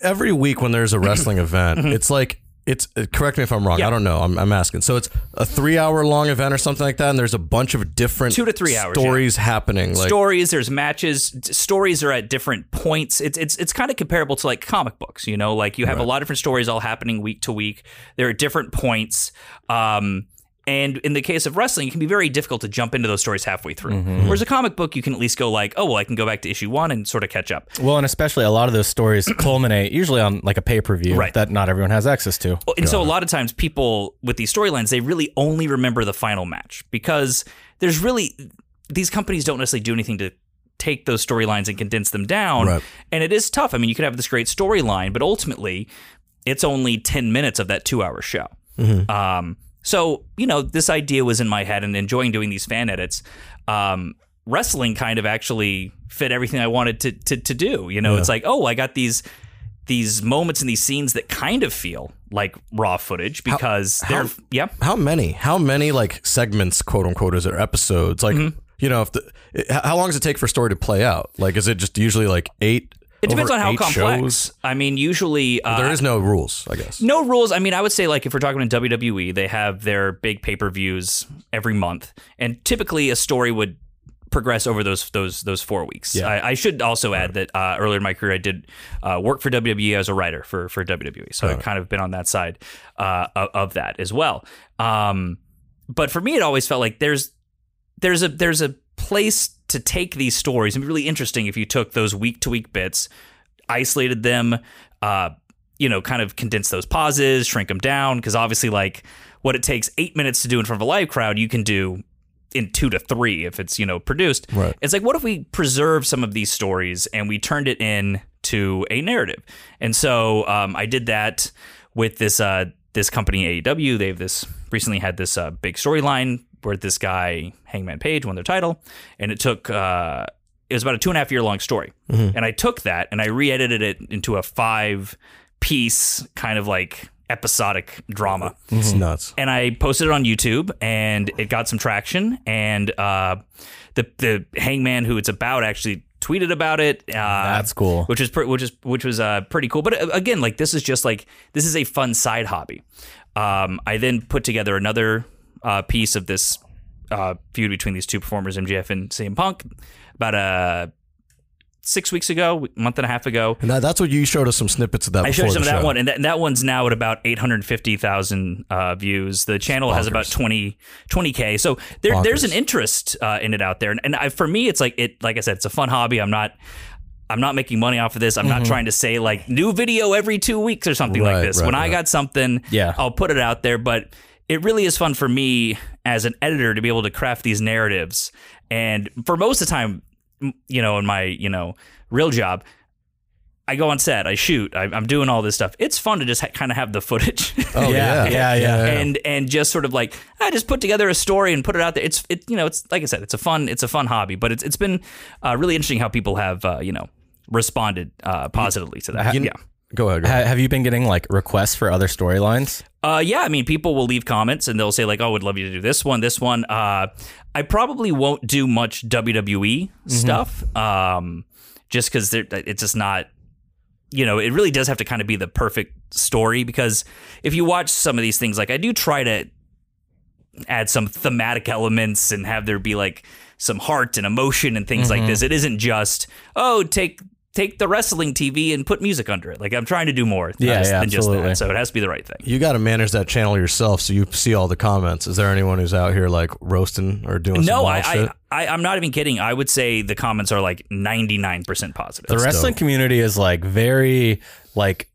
every week when there's a wrestling (clears throat) event, it's like it's. uh, Correct me if I'm wrong. Yeah. I don't know. I'm, I'm asking. So it's a three hour long event or something like that, and there's a bunch of different Two to three hours, stories happening. Like stories, there's matches, stories are at different points. It's it's it's kind of comparable to like comic books, you know, like you have a lot of different stories all happening week to week. There are different points. Um and in the case of wrestling, it can be very difficult to jump into those stories halfway through. Mm-hmm. Whereas a comic book, you can at least go like, oh, well, I can go back to issue one and sort of catch up. Well, and especially a lot of those stories (clears throat) culminate usually on like a pay per view Right. that not everyone has access to. Well, And so a lot of times people with these storylines, they really only remember the final match because there's really these companies don't necessarily do anything to take those storylines and condense them down. Right. And it is tough. I mean, you could have this great storyline, but ultimately it's only 10 minutes of that two hour show. Um, so, you know, this idea was in my head and enjoying doing these fan edits. Um, wrestling kind of actually fit everything I wanted to, to, to do. You know, it's like, oh, I got these these moments and these scenes that kind of feel like raw footage because how- they're yeah how many? How many like segments, quote unquote, is there episodes? Like Mm-hmm. you know, if the how long does it take for a story to play out? Like, is it just usually like eight? It depends on how complex shows? i mean usually uh, There is no rules, I guess. no rules i mean i would say like if we're talking in wwe they have their big pay-per-views every month and typically a story would progress over those those those four weeks Yeah. I, I should also add that uh, earlier in my career i did uh, work for wwe as a writer for for wwe so i've kind of been on that side uh, of, of that as well um, but for me it always felt like there's there's a there's a place to take these stories. It'd be really interesting if you took those week to week bits, isolated them, uh, you know, kind of condense those pauses, shrink them down, because obviously, like what it takes eight minutes to do in front of a live crowd, you can do in two to three if it's you know produced. Right. It's like what if we preserve some of these stories and we turned it in to a narrative? And so um, I did that with this uh, this company AEW. They've this recently had this uh, big storyline where this guy Hangman Page won their title, and it took. Uh, it was about a two and a half year long story, and I took that and I re-edited it into a five piece kind of like episodic drama It's nuts. and I posted it on YouTube, and it got some traction. And uh, the the Hangman who it's about actually tweeted about it. Uh, That's cool. Which is pre- which is which was uh, pretty cool. But uh, again, like this is just like this is a fun side hobby. Um, I then put together another uh, piece of this uh, feud between these two performers, MJF and CM Punk, about uh, six weeks ago, a month and a half ago. And that, that's what you showed us some snippets of that. I showed some of that show. one, and that, that one's now at about 850,000 uh, views. The channel has about bonkers. 20, 20K. So there, there's an interest uh, in it out there. And, and I, for me, it's like, it, like I said, it's a fun hobby. I'm not. I'm not making money off of this. I'm not trying to say like new video every two weeks or something Mm-hmm. Right, like this. right, when I got something, Yeah. I'll put it out there. But it really is fun for me as an editor to be able to craft these narratives. And for most of the time, you know, in my you know real job, I go on set, I shoot, I, I'm doing all this stuff. It's fun to just ha- kind of have the footage. Oh Yeah, yeah, yeah, yeah. and and just sort of like I just put together a story and put it out there. It's it you know it's like I said, it's a fun it's a fun hobby, but it's it's been uh, really interesting how people have uh, you know responded uh, positively to that. You- yeah. Go ahead. Go Ha- ahead. have you been getting like requests for other storylines? Uh, yeah, I mean, people will leave comments and they'll say like, "Oh, would love you to do this one, this one." Uh, I probably won't do much WWE stuff, um, just because it's just not. You know, it really does have to kind of be the perfect story because if you watch some of these things, like I do try to add some thematic elements and have there be like some heart and emotion and things like this. It isn't just oh take take the wrestling TV and put music under it. Like I'm trying to do more Yeah, than, yeah, than just absolutely. that. So it has to be the right thing. You got to manage that channel yourself, so you see all the comments. Is there anyone who's out here like roasting or doing some No, I, shit? I, I, I'm not even kidding. I would say the comments are like 99% positive. The wrestling community is like very like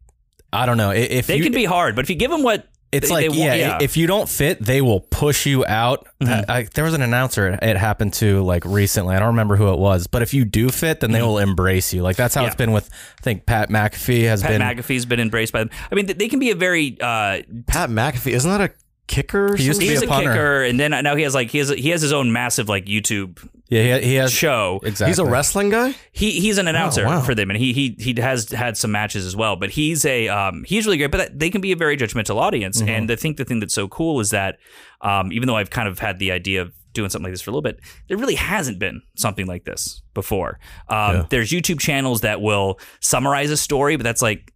I don't know i- if they you, can be hard, but if you give them what It's they- like they yeah, yeah. Mm-hmm. if you don't fit, they will push you out. I, I, there was an announcer it, it happened to like recently. I don't remember who it was, but if you do fit, then they will embrace you. Like that's how Mm-hmm. Yeah. it's been with I think Pat McAfee has Pat been. Pat McAfee's been embraced by them. I mean, they can be a very uh, Pat McAfee isn't that a kicker? He used to be he's a a, punter. kicker, and then now he has like he has he has his own massive like YouTube yeah, he, he has show. exactly. He's a wrestling guy. He he's an announcer wow. for them, and he he he has had some matches as well. But he's a um, he's really great. But that, they can be a very judgmental audience, Mm-hmm. and I think the thing that's so cool is that um, even though I've kind of had the idea of doing something like this for a little bit, there really hasn't been something like this before. Um, Yeah. There's YouTube channels that will summarize a story, but that's like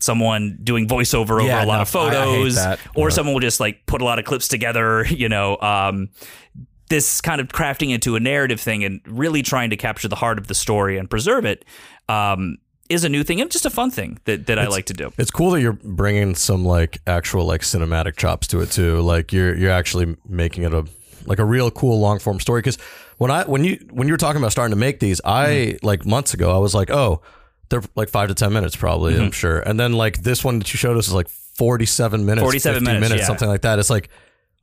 someone doing voiceover over Yeah, a lot no, of I- I photos that. or someone will just like put a lot of clips together (laughs) you know um, this kind of crafting into a narrative thing and really trying to capture the heart of the story and preserve it um, is a new thing and just a fun thing that, that I like to do. It's cool that you're bringing some like actual like cinematic chops to it too. Like you're you're actually making it a like a real cool long form story. Because when I when you when you were talking about starting to make these, I Mm-hmm. like months ago I was like, oh, they're like five to ten minutes probably. Mm-hmm. I'm sure. And then like this one that you showed us is like 47 minutes, 47 50 minutes, yeah. something like that. It's like.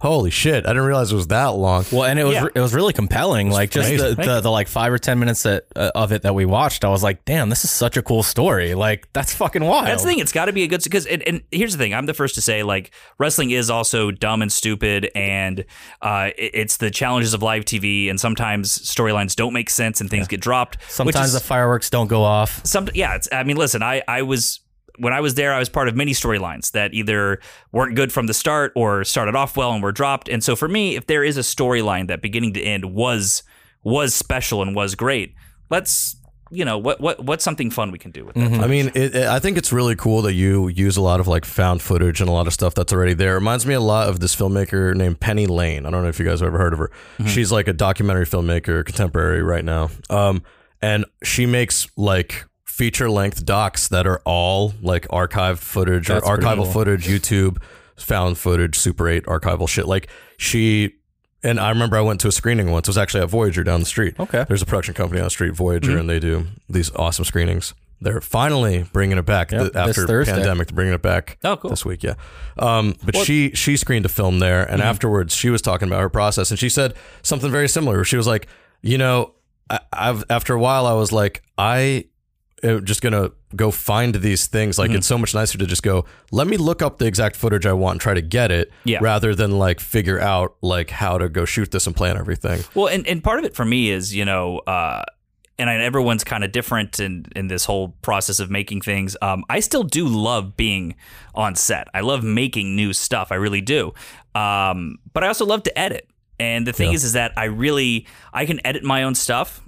Holy shit! I didn't realize it was that long. Well, and it was Yeah. it was really compelling. Like just the, the, the like five or ten minutes that uh, of it that we watched, I was like, damn, this is such a cool story. Like that's fucking wild. That's the thing. It's got to be a good because. And, and here's the thing. I'm the first to say like wrestling is also dumb and stupid, and uh, it- it's the challenges of live TV. And sometimes storylines don't make sense and things get dropped. Sometimes is- the fireworks don't go off. some yeah it's i mean listen i i was when i was there i was part of many storylines that either weren't good from the start or started off well and were dropped and so for me if there is a storyline that beginning to end was was special and was great let's you know what what what's something fun we can do with that I mean, it, it- I think it's really cool that you use a lot of like found footage and a lot of stuff that's already there. It reminds me a lot of this filmmaker named Penny Lane. I don't know if you guys have ever heard of her. She's like a documentary filmmaker, contemporary right now. Um, and she makes like feature length docs that are all like archived footage That's or archival cool. footage, YouTube, found footage, Super 8 archival shit. Like she. And I remember I went to a screening once. It was actually at Voyager down the street. Okay. There's a production company on the street, Voyager, and they do these awesome screenings. They're finally bringing it back Yep, th- after pandemic. They're bringing it back Oh, cool. this week. Yeah. Um, but she she screened a film there, and afterwards she was talking about her process, and she said something very similar. She was like, you know, I, I've after a while I was like, I just gonna go find these things. Like it's so much nicer to just go. Let me look up the exact footage I want and try to get it, Yeah. rather than like figure out like how to go shoot this and plan everything. Well, and, and part of it for me is, you know, uh, and I, everyone's kind of different in, in this whole process of making things. Um, I still do love being on set. I love making new stuff. I really do. Um, but I also love to edit. And the thing Yeah. is, is that I really I can edit my own stuff.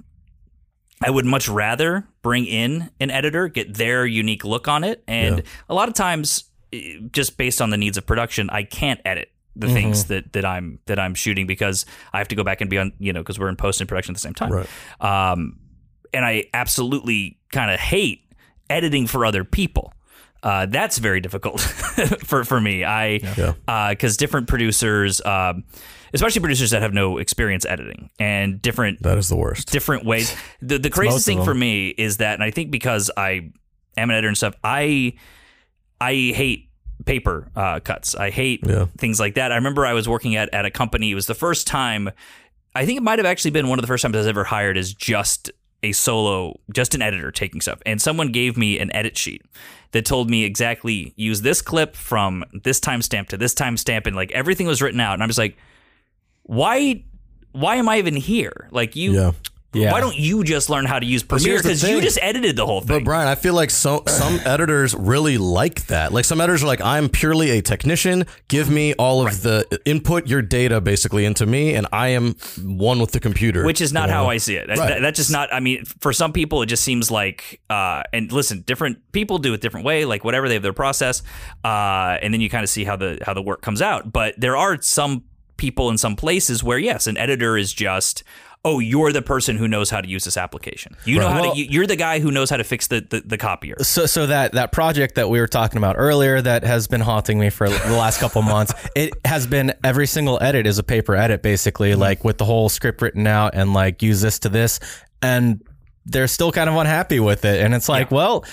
I would much rather bring in an editor, get their unique look on it, and Yeah. a lot of times, eh, just based on the needs of production, I can't edit the things that, that I'm that I'm shooting because I have to go back and be on you know because we're in post and production at the same time. Right. Um, and I absolutely kind of hate editing for other people. Uh, that's very difficult (laughs) for for me. I Yeah. because different producers, um, especially producers that have no experience editing, and different That is the worst. different ways. (laughs) The the craziest thing for me is that, and I think because I am an editor and stuff, I I hate paper uh, cuts. I hate Yeah. things like that. I remember I was working at at a company. It was the first time. I think it might have actually been one of the first times I was ever hired as just a solo, just an editor taking stuff. And someone gave me an edit sheet that told me exactly use this clip from this timestamp to this timestamp, and like everything was written out. And I'm just like, why? Why am I even here? Like you. Yeah. Yeah. Why don't you just learn how to use Premiere? Because you just edited the whole thing. But. Brian, I feel like so, some (clears throat) editors really like that. Like some editors are like, I'm purely a technician. Give me all of the input your data basically into me, and I am one with the computer. which is not You know? how I see it. Right. That, that's just not. I mean, for some people, it just seems like. Uh, and listen, different people do it different way. Like whatever they have their process, uh, and then you kind of see how the how the work comes out. But there are some people in some places where yes, an editor is just oh, you're the person who knows how to use this application. You know how Well- to. you- You're the guy who knows how to fix the the, the copier. So, so that that project that we were talking about earlier that has been haunting me for the last couple months, (laughs) it has been every single edit is a paper edit, basically, mm-hmm. like with the whole script written out and like use this to this, and they're still kind of unhappy with it, and it's like, well.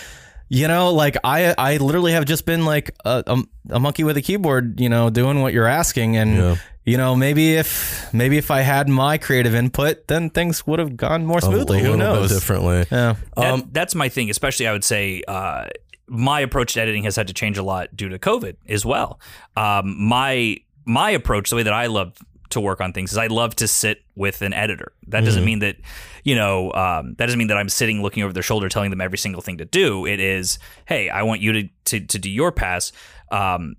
You know, like I, I literally have just been like a, a, a monkey with a keyboard, you know, doing what you're asking, and Yeah. You know, maybe if maybe if I had my creative input, then things would have gone more smoothly. a Who little bit knows? differently. Yeah. That- Um, that's my thing, especially I would say uh, my approach to editing has had to change a lot due to COVID as well. Um, my my approach, the way that I love to work on things, is I love to sit with an editor. That doesn't Mm-hmm. mean that you know um, that doesn't mean that I'm sitting looking over their shoulder telling them every single thing to do. It is, hey, I want you to to, to do your pass. Um,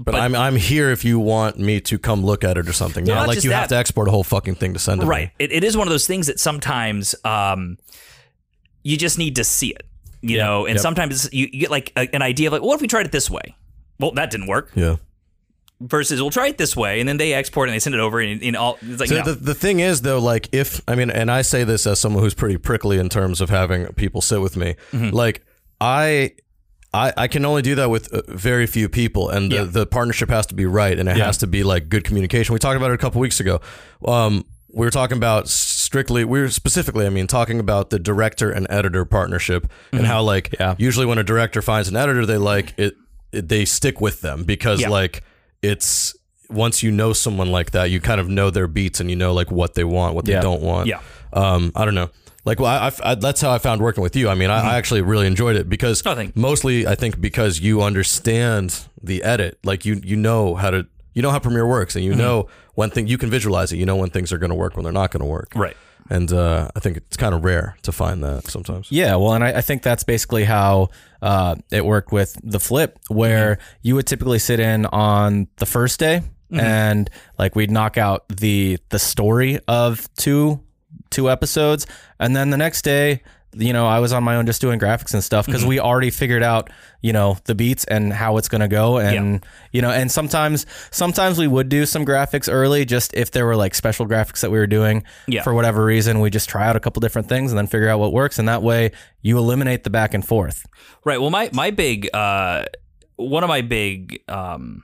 But, I'm I'm here if you want me to come look at it or something. Well, Not not like you that. have to export a whole fucking thing to send to right it, it is one of those things that sometimes um, you just need to see it you know and Yep. sometimes you, you get like a, an idea of like what if we tried it this way well that didn't work Yeah. versus we'll try it this way and then they export and they send it over and in all it's like So no. the, the thing is though, like if I mean, and I say this as someone who's pretty prickly in terms of having people sit with me, Mm-hmm. like I. I, I can only do that with uh, very few people, and the, Yeah. the partnership has to be right, and it Yeah. has to be like good communication. We talked about it a couple weeks ago. Um, we were talking about strictly, we were specifically, I mean, talking about the director and editor partnership, and how like Yeah. usually when a director finds an editor they like it, it they stick with them because like it's once you know someone like that, you kind of know their beats and you know like what they want, what they don't want. Yeah. Um, I don't know. Like, well, I, I, that's how I found working with you. I mean, I, I actually really enjoyed it because Oh, mostly I think because you understand the edit, like you you know how to you know how Premiere works and you know when thing you can visualize it. You know when things are going to work when they're not going to work. right And uh, I think it's kind of rare to find that sometimes. Yeah, well, and I, I think that's basically how uh, it worked with the flip, where you would typically sit in on the first day, and like we'd knock out the the story of two two episodes, and then the next day, you know, I was on my own just doing graphics and stuff because we already figured out, you know, the beats and how it's gonna go, and you know, and sometimes sometimes we would do some graphics early, just if there were like special graphics that we were doing Yeah. for whatever reason, we just try out a couple different things and then figure out what works. And that way you eliminate the back and forth. right well my my big uh one of my big um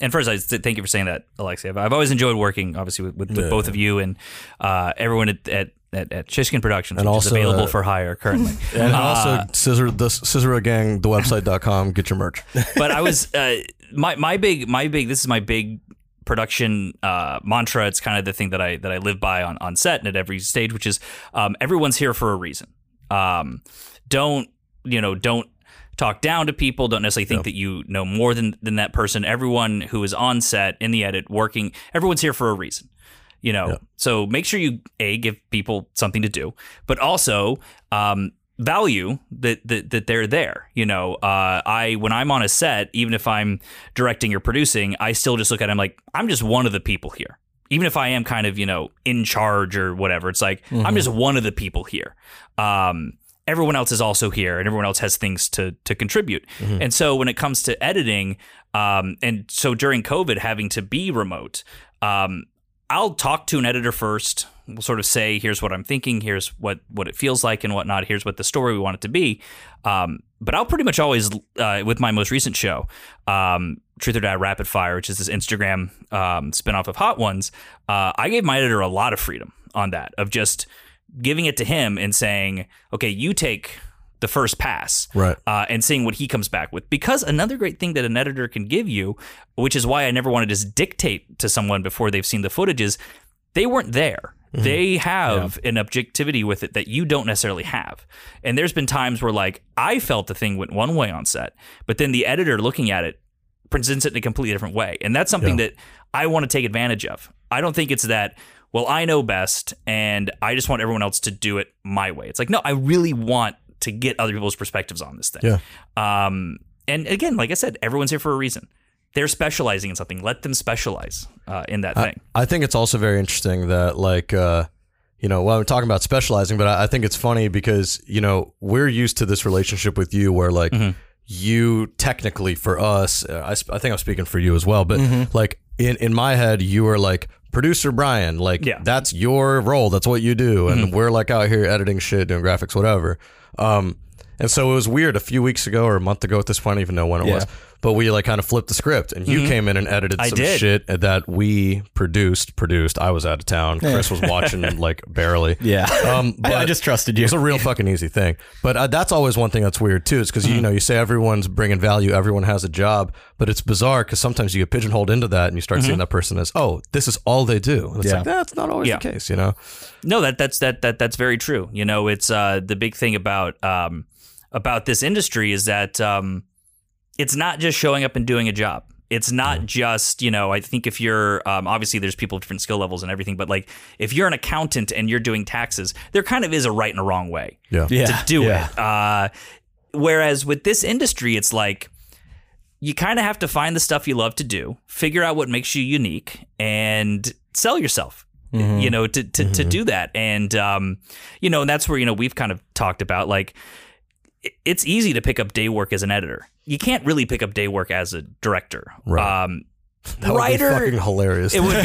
and first, I thank you for saying that, Alexei. I've, I've always enjoyed working, obviously, with, with, with Yeah. both of you and uh, everyone at, at, at, at Shishkin Productions, And which also, is available uh, for hire currently. (laughs) And Uh, also, Scissor the Scissor Gang, the website.com, get your merch. (laughs) but I was uh, my my big my big this is my big production uh, mantra. It's kind of the thing that I that I live by on on set and at every stage, which is um, everyone's here for a reason. Um, don't you know? Don't talk down to people. Don't necessarily think that you know more than than that person. Everyone who is on set in the edit working, everyone's here for a reason. You know, so make sure you a give people something to do, but also um, value that, that that they're there. You know, uh, I when I'm on a set, even if I'm directing or producing, I still just look at it. I'm like, I'm just one of the people here. Even if I am kind of you know in charge or whatever, it's like I'm just one of the people here. Um, everyone else is also here, and everyone else has things to to contribute. And so when it comes to editing, um, and so during COVID, having to be remote, um, I'll talk to an editor first. We'll sort of say, here's what I'm thinking, here's what what it feels like and whatnot, here's what the story we want it to be. Um, but I'll pretty much always, uh, with my most recent show, um, Truth or Dab Rapid Fire, which is this Instagram um, spinoff of Hot Ones, uh, I gave my editor a lot of freedom on that, of just giving it to him and saying, okay, you take the first pass Right. uh, and seeing what he comes back with. Because another great thing that an editor can give you, which is why I never want to just dictate to someone before they've seen the footage, is they weren't there. They have an objectivity with it that you don't necessarily have. And there's been times where, like, I felt the thing went one way on set, but then the editor looking at it presents it in a completely different way. And that's something that I want to take advantage of. I don't think it's that, well, I know best and I just want everyone else to do it my way. It's like, no, I really want to get other people's perspectives on this thing. Yeah. Um, and again, like I said, everyone's here for a reason. They're specializing in something. Let them specialize uh, in that I, thing. I think it's also very interesting that like uh you know, well, I'm talking about specializing, but I, I think it's funny because you know we're used to this relationship with you, where like you technically for us, uh, I, I think I'm speaking for you as well, but like in in my head, you are like producer Brian, like Yeah. that's your role. That's what you do. And we're like out here editing shit, doing graphics, whatever. Um, and so it was weird a few weeks ago or a month ago at this point, I don't even know when it Yeah. was. But we like kind of flipped the script and you came in and edited I some did. shit that we produced, produced. I was out of town. Chris was watching (laughs) like barely. Yeah. Um, (laughs) I, I just trusted you. It's a real fucking easy thing. But uh, that's always one thing that's weird too, is because you know you say everyone's bringing value, everyone has a job, but it's bizarre because sometimes you get pigeonholed into that and you start seeing that person as, oh, this is all they do. And it's Yeah. like that's not always Yeah. the case, you know. No, that that's that that that's very true. You know, it's uh, the big thing about um, about this industry is that um, it's not just showing up and doing a job. It's not just you know. I think if you're um, obviously there's people of different skill levels and everything, but like if you're an accountant and you're doing taxes, there kind of is a right and a wrong way Yeah. yeah. to do yeah. it. Uh, whereas with this industry, it's like you kind of have to find the stuff you love to do, figure out what makes you unique, and sell yourself. You know, to to, to do that, and um, you know, and that's where you know we've kind of talked about like it- it's easy to pick up day work as an editor. You can't really pick up day work as a director. Right. Um, (laughs) That would writer, be fucking hilarious. it would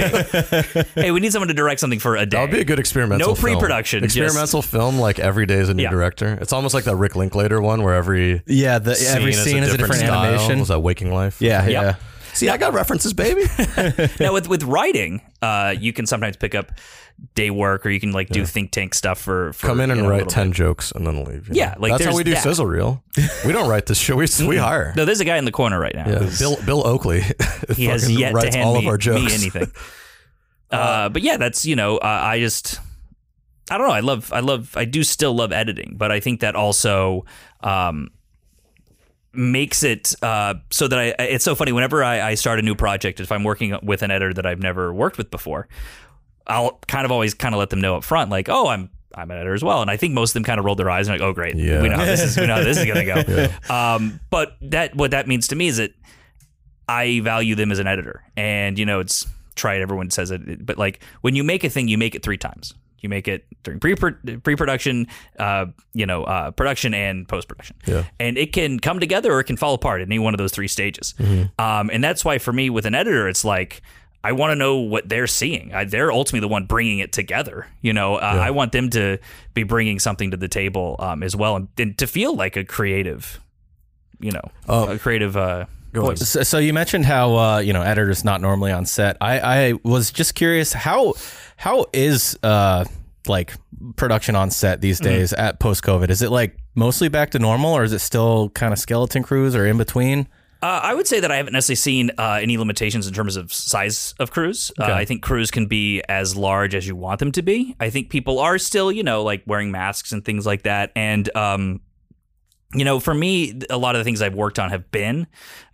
be. (laughs) hey, we need someone to direct something for a day. that would be a good experimental. No pre-production, just- Experimental film, like every day is a new Yeah. director. It's almost like that Rick Linklater one where every Yeah, the, every scene scene is a different, style. animation. Was that Waking Life? Yeah, Yep. yeah. See, I got references, baby. (laughs) now with with writing, uh, you can sometimes pick up day work, or you can like do think tank stuff for, for Come in you and know, write ten bit. jokes and then leave. Yeah, know? like that's how we do that. sizzle reel. (laughs) We don't write this show. We we hire. No, there's a guy in the corner right now. Yeah, Bill Bill Oakley. (laughs) he has yet to hand all me, of our jokes. me anything. (laughs) uh, but yeah, that's you know, uh, I just I don't know. I love I love I do still love editing, but I think that also um, makes it uh, so that I it's so funny whenever I, I start a new project if I'm working with an editor that I've never worked with before I'll kind of always kind of let them know up front like oh I'm I'm an editor as well. And I think most of them kind of rolled their eyes and like oh great. Yeah. we know how this is we know how this is gonna go. (laughs) Um, but that what that means to me is that I value them as an editor. And you know it's tried everyone says it but like when you make a thing you make it three times. You make it during pre pre production, uh, you know, uh, production and post production, Yeah. and it can come together or it can fall apart at any one of those three stages. Um, and that's why for me with an editor, it's like I want to know what they're seeing. I, they're ultimately the one bringing it together. You know, uh, I want them to be bringing something to the table um, as well, and, and to feel like a creative, you know, Oh. a creative uh, voice. So, so you mentioned how uh, you know editors not normally on set. I, I was just curious how how is uh, like production on set these days at post COVID? Is it like mostly back to normal, or is it still kind of skeleton crews or in between? Uh, I would say that I haven't necessarily seen uh, any limitations in terms of size of crews. Uh, I think crews can be as large as you want them to be. I think people are still, you know, like wearing masks and things like that. And, um, you know, for me, a lot of the things I've worked on have been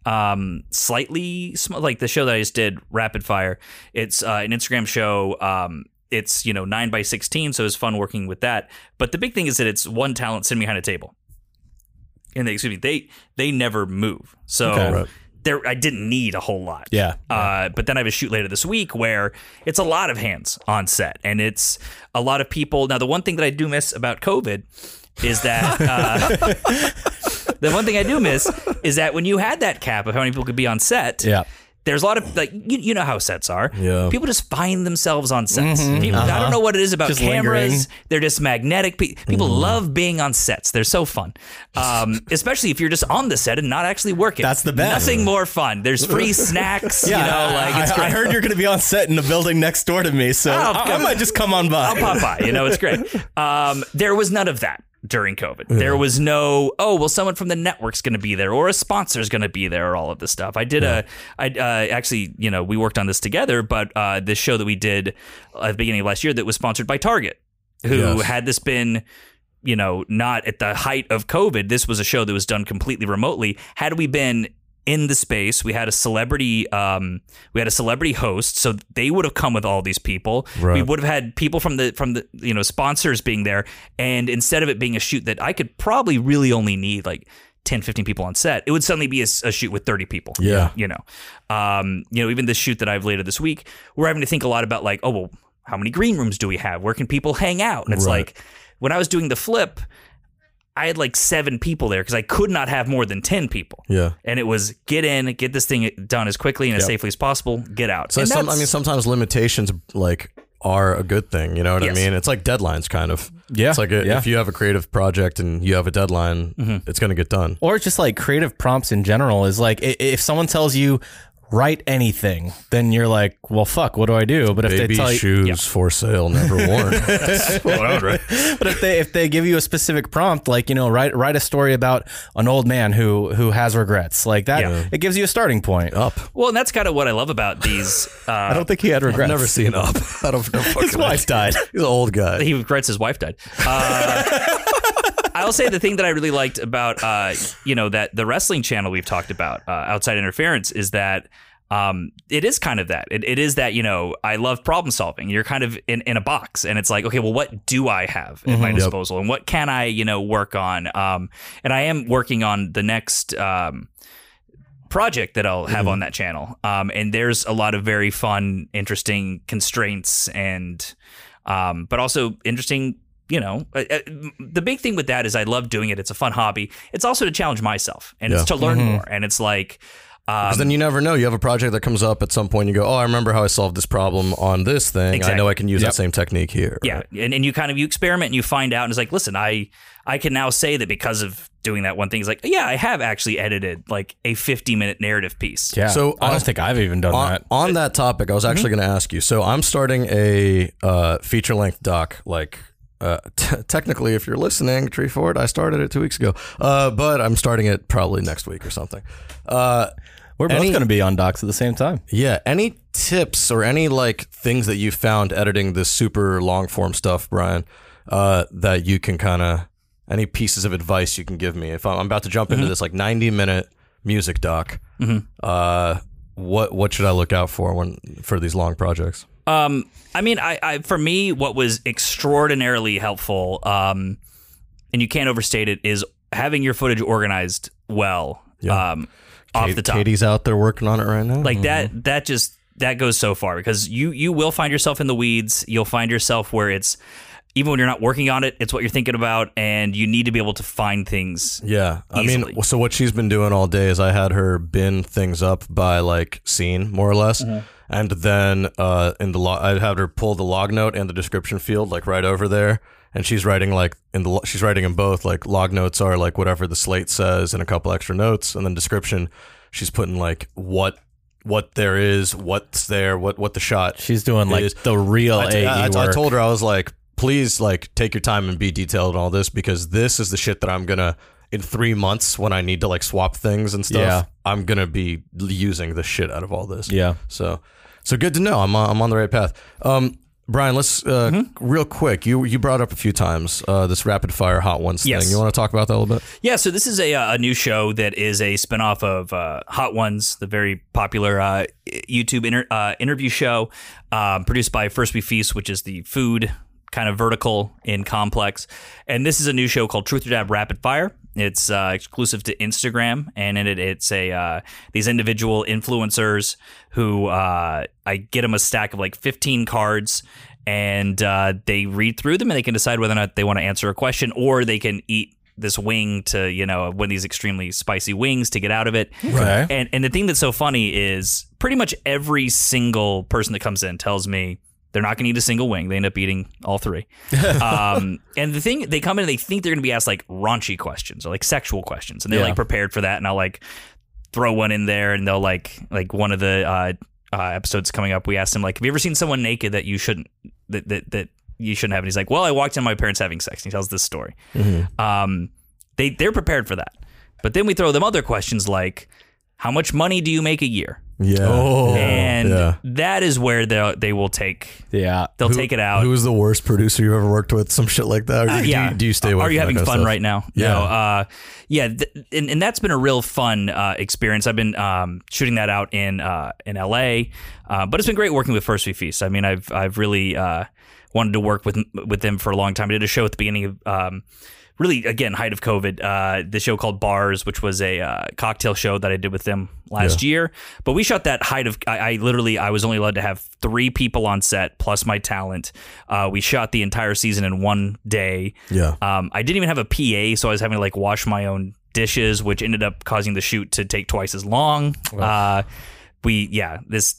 um, slightly sm- like the show that I just did, Rapid Fire. It's uh, an Instagram show. Um, it's you know nine by sixteen, so it's fun working with that. But the big thing is that it's one talent sitting behind a table, and they excuse me, they they never move. So Okay. Right. there, I didn't need a whole lot. Yeah. Uh, but then I have a shoot later this week where it's a lot of hands on set, and it's a lot of people. Now, the one thing that I do miss about COVID is that uh, (laughs) the one thing I do miss is that when you had that cap of how many people could be on set, Yeah. There's a lot of like you, you know how sets are. Yeah. People just find themselves on sets. People, I don't know what it is about Just cameras. lingering. They're just magnetic. Pe- People love being on sets. They're so fun, um, (laughs) especially if you're just on the set and not actually working. That's the best. Nothing more fun. There's free (laughs) snacks. yeah, you know, like it's I. I heard you're going to be on set in the building next door to me, so Oh, I, I might just come on by. I'll pop by. You know, it's great. (laughs) Um, there was none of that during COVID. There was no, oh, well, someone from the network's going to be there or a sponsor's going to be there or all of this stuff. I did a, I uh, actually, you know, we worked on this together, but uh, this show that we did at the beginning of last year that was sponsored by Target, who Yes. had this been, you know, not at the height of COVID, this was a show that was done completely remotely. Had we been in the space, we had a celebrity, um, we had a celebrity host, so they would have come with all these people. We would have had people from the from the you know sponsors being there, and instead of it being a shoot that I could probably really only need like 10, 15 people on set, it would suddenly be a shoot with thirty people. Yeah. you know, um, you know, even this shoot that I've later this week, we're having to think a lot about like, oh well, how many green rooms do we have? Where can people hang out? And it's Right. like when I was doing the flip. I had like seven people there because I could not have more than ten people. Yeah. And it was get in, get this thing done as quickly and as Yep. safely as possible, get out. So And some, I mean, sometimes limitations like are a good thing. You know what Yes. I mean? It's like deadlines, kind of. Yeah, It's like a, yeah. if you have a creative project and you have a deadline, Mm-hmm. it's going to get done. or it's just like creative prompts in general is like if someone tells you write anything, then you're like, well, fuck, what do I do? But if Baby they tell you, shoes for sale, never worn. (laughs) That's what I would write. (laughs) but if they if they give you a specific prompt, like you know, write write a story about an old man who who has regrets, like that, Yeah. it gives you a starting point. Up. well, and that's kind of what I love about these. Uh, (laughs) I don't think he had regrets. I've never seen up. I don't know. His wife died. He's an old guy. he regrets his wife died. Uh, I'll say the thing that I really liked about uh, you know that the wrestling channel we've talked about uh, outside interference is that um, it is kind of that. It, it is that you know I love problem solving. You're kind of in, in a box, and it's like okay, well, what do I have at my Yep. disposal, and what can I you know work on? Um, and I am working on the next. Um, project that I'll have on that channel. Um, and there's a lot of very fun, interesting constraints and, um, but also interesting. You know, uh, uh, the big thing with that is I love doing it. It's a fun hobby. It's also to challenge myself and it's to learn more. And it's like, um, 'Cause then you never know. You have a project that comes up at some point. You go, oh, I remember how I solved this problem on this thing. I know I can use Yep. that same technique here. yeah, right? and, and you kind of you experiment and you find out and it's like, listen, I I can now say that because of doing that one thing, it's like, yeah, I have actually edited like a 50 minute narrative piece. Yeah. So I don't think I've even done On, that. on that topic, I was actually going to ask you. So I'm starting a uh, feature length doc. Like, uh, (laughs) t- technically, if you're listening, Tree Ford, I started it two weeks ago. Uh, but I'm starting it probably next week or something. Uh, We're both any- going to be on docs at the same time. Yeah. Any tips or any like things that you found editing this super long form stuff, Brian, uh, that you can kind of any pieces of advice you can give me if I'm, I'm about to jump into this like 90 minute music doc? Uh, what what should I look out for when for these long projects? Um, I mean, I, I for me, what was extraordinarily helpful, um, and you can't overstate it, is having your footage organized well. Yeah. Um, off Kate- the top, Katie's out there working on it right now. like that. That just that goes so far because you you will find yourself in the weeds. You'll find yourself where it's even when you're not working on it, it's what you're thinking about, and you need to be able to find things. Yeah, I mean, so what she's been doing all day is I had her bin things up by like scene, more or less, Mm-hmm. And then uh, in the log, I'd have her pull the log note and the description field like right over there, and she's writing like in the lo- she's writing in both. Like log notes are like whatever the slate says and a couple extra notes, and then description, she's putting like what what there is, what's there, what what the shot. She's doing like is. the real I, AE I- I told her I was like, please, like, take your time and be detailed in all this because this is the shit that I'm gonna in three months when I need to like swap things and stuff. Yeah. I'm gonna be using the shit out of all this. Yeah. So, so good to know. I'm on, I'm on the right path. Um, Brian, let's uh, Mm-hmm. real quick. You you brought up a few times uh, this rapid fire hot ones Yes. thing. You want to talk about that a little bit? Yeah, so this is a, uh, a new show that is a spinoff of uh, Hot Ones, the very popular uh, YouTube inter- uh, interview show um, produced by First We Feast, which is the food kind of vertical in Complex. And this is a new show called Truth or Dab Rapid Fire. It's uh, exclusive to Instagram, and in it, it's a uh, these individual influencers who uh, I get them a stack of like 15 cards, and uh, they read through them, and they can decide whether or not they want to answer a question, or they can eat this wing to you know one of these extremely spicy wings to get out of it. Okay. And and the thing that's so funny is pretty much every single person that comes in tells me they're not going to eat a single wing. They end up eating all three. (laughs) um, and the thing they come in and they think they're going to be asked like raunchy questions or like sexual questions, and they're Yeah. like prepared for that. And I'll like throw one in there, and they'll like like one of the uh, uh, episodes coming up. We asked him like, "Have you ever seen someone naked that you shouldn't that that that you shouldn't have?" And he's like, "Well, I walked in on my parents having sex." And he tells this story. Um, they they're prepared for that, but then we throw them other questions like, "How much money do you make a year?" Yeah. Oh. and yeah. that is where they they will take Yeah. they'll take it out. Who was the worst producer you've ever worked with? Some shit like that. Or do, Uh, you- yeah. Do you stay away? Are you having fun stuff? right now? Yeah. No. Uh, yeah. Th- and, and that's been a real fun uh, experience. I've been um, shooting that out in uh, in LA, uh, but it's been great working with First We Feast. I mean, I've I've really uh, wanted to work with with them for a long time. I did a show at the beginning of. Um, really again height of COVID. Uh, the show called Bars, which was a uh, cocktail show that I did with them last year. But we shot that height of. I, I literally I was only allowed to have three people on set plus my talent. Uh, we shot the entire season in one day. Yeah. Um, I didn't even have a PA, so I was having to like wash my own dishes, which ended up causing the shoot to take twice as long. Uh, we yeah this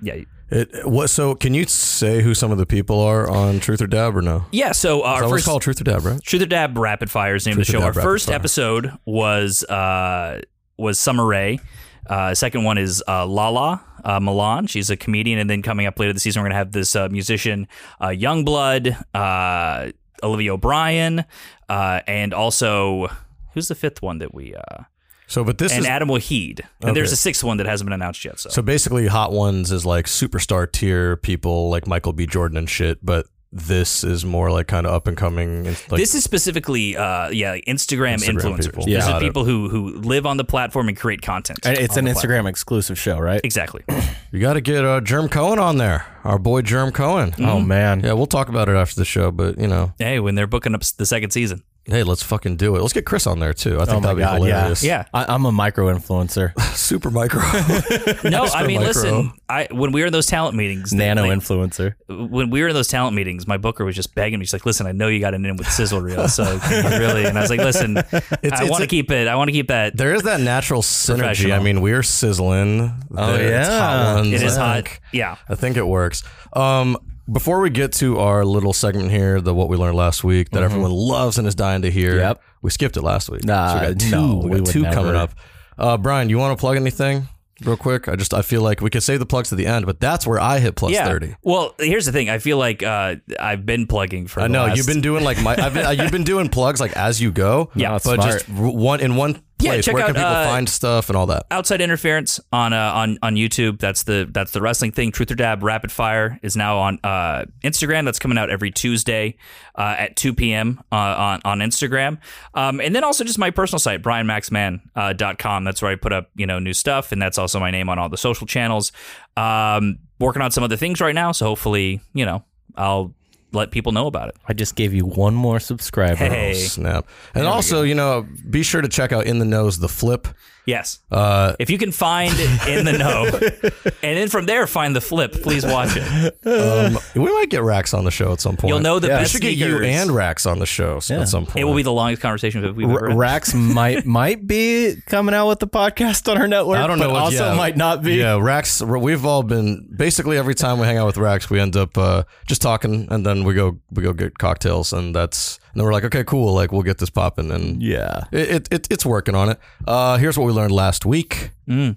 yeah. It what? So can you say who some of the people are on Truth or Dab or no? Yeah, so uh, our first called Truth or Dab, right? Truth or Dab Rapid Fire is the name of the show. Our Rapid first Fire. episode was uh, was Summer Rae. Uh, second one is uh, Lala uh, Milan. She's a comedian, and then coming up later this season, we're gonna have this uh, musician, uh, Youngblood, uh, Olivia O'Brien, uh, and also who's the fifth one that we uh, So, but this and is Adam Waheed. And there's a sixth one that hasn't been announced yet. So, so basically Hot Ones is like superstar tier people like Michael B. Jordan and shit, but this is more like kind of up and coming. Like, this is specifically, uh, yeah, Instagram, Instagram influencers. people. These Got are people who who live on the platform and create content. And it's an the platform. Instagram exclusive show, right? Exactly. (coughs) you got to get uh, Germ Cohen on there, our boy Germ Cohen. Oh man. Yeah, we'll talk about it after the show, but you know, hey, when they're booking up the second season. Hey, let's fucking do it. Let's get Chris on there too. I think Oh that'd be god, yeah. hilarious. Yeah. I, I'm a micro influencer, (laughs) super micro. (laughs) No, I mean, micro. listen. I when we were in those talent meetings, they- nano like, influencer. when we were in those talent meetings, my booker was just begging me. She's like, "Listen, I know you got an in with sizzle reel, so (laughs) can you really?" And I was like, "Listen, I it's want to a- keep it. I want to keep that. there is that natural synergy. Professional. I mean, we're sizzling. Oh, There- it's yeah. hot ones. It is I hot. think. Yeah. I think it works. Um, before we get to our little segment here, the what we learned last week that everyone loves and is dying to hear. Mm-hmm. Yep. We skipped it last week. Nah, so we got two, no, we we got two coming up. Uh, Brian, you want to plug anything real quick? I just I feel like we could save the plugs to the end, but that's where I hit plus yeah. thirty. Well, here's the thing. I feel like uh, I've been plugging for. I know last- you've been doing like my I've been, uh, you've been doing plugs like as you go. Yeah, that's but smart. just one in one Yeah, check Where can out, people uh, find stuff and all that? outside interference on uh, on on YouTube. That's the that's the wrestling thing. Truth or Dab Rapid Fire is now on uh, Instagram. That's coming out every Tuesday uh, at 2 p.m. Uh, on on Instagram. Um, and then also just my personal site, brianmaxmann.com. Uh, dot com. that's where I put up you know new stuff, and that's also my name on all the social channels. Um, working on some other things right now, so hopefully you know I'll let people know about it. I just gave you one more subscriber. Hey. Oh, snap. And also, you know, be sure to check out In the Nose the Flip. Yes. Uh, If you can find in the know, (laughs) and then from there find the flip, please watch it. um, we might get Rax on the show at some point. You'll know the we best should get you and Rax on the show Yeah. at some point. It will be the longest conversation we've ever R- Rax might (laughs) might be coming out with the podcast on our network. I don't know. but what- also yeah. might not be. Yeah, Rax. We've all been basically every time we hang out with Rax, we end up uh, just talking, and then we go we go get cocktails, and that's and then we're like, okay, cool, like we'll get this popping, and Yeah. it, it, it it's working on it. Uh, here's what we learned last week. Mm.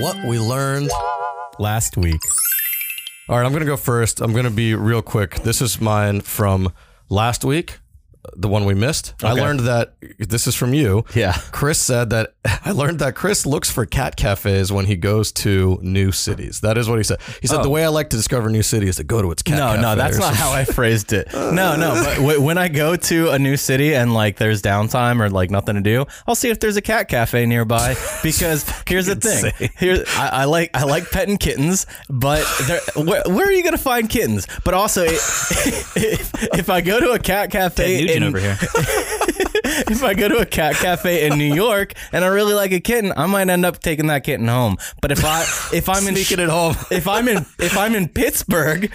What we learned Last week. All right, I'm going to go first. I'm going to be real quick. This is mine from last week, the one we missed. I learned that this is from you. Yeah. Chris said that (laughs) I learned that Chris looks for cat cafes when he goes to new cities. That is what he said. He said Oh. the way I like to discover new cities is to go to its cat no, no, that's not how I (laughs) phrased it. No, no. But (laughs) w- when I go to a new city and like there's downtime or like nothing to do, I'll see if there's a cat cafe nearby. Because here's the thing: here I, I like I like petting kittens, but where, where are you gonna find kittens? But also, if, if I go to a cat cafe, In- over here. (laughs) if I go to a cat cafe in New York and I really like a kitten, I might end up taking that kitten home. But if I if I'm in Sneaking it home. if I'm in if I'm in Pittsburgh,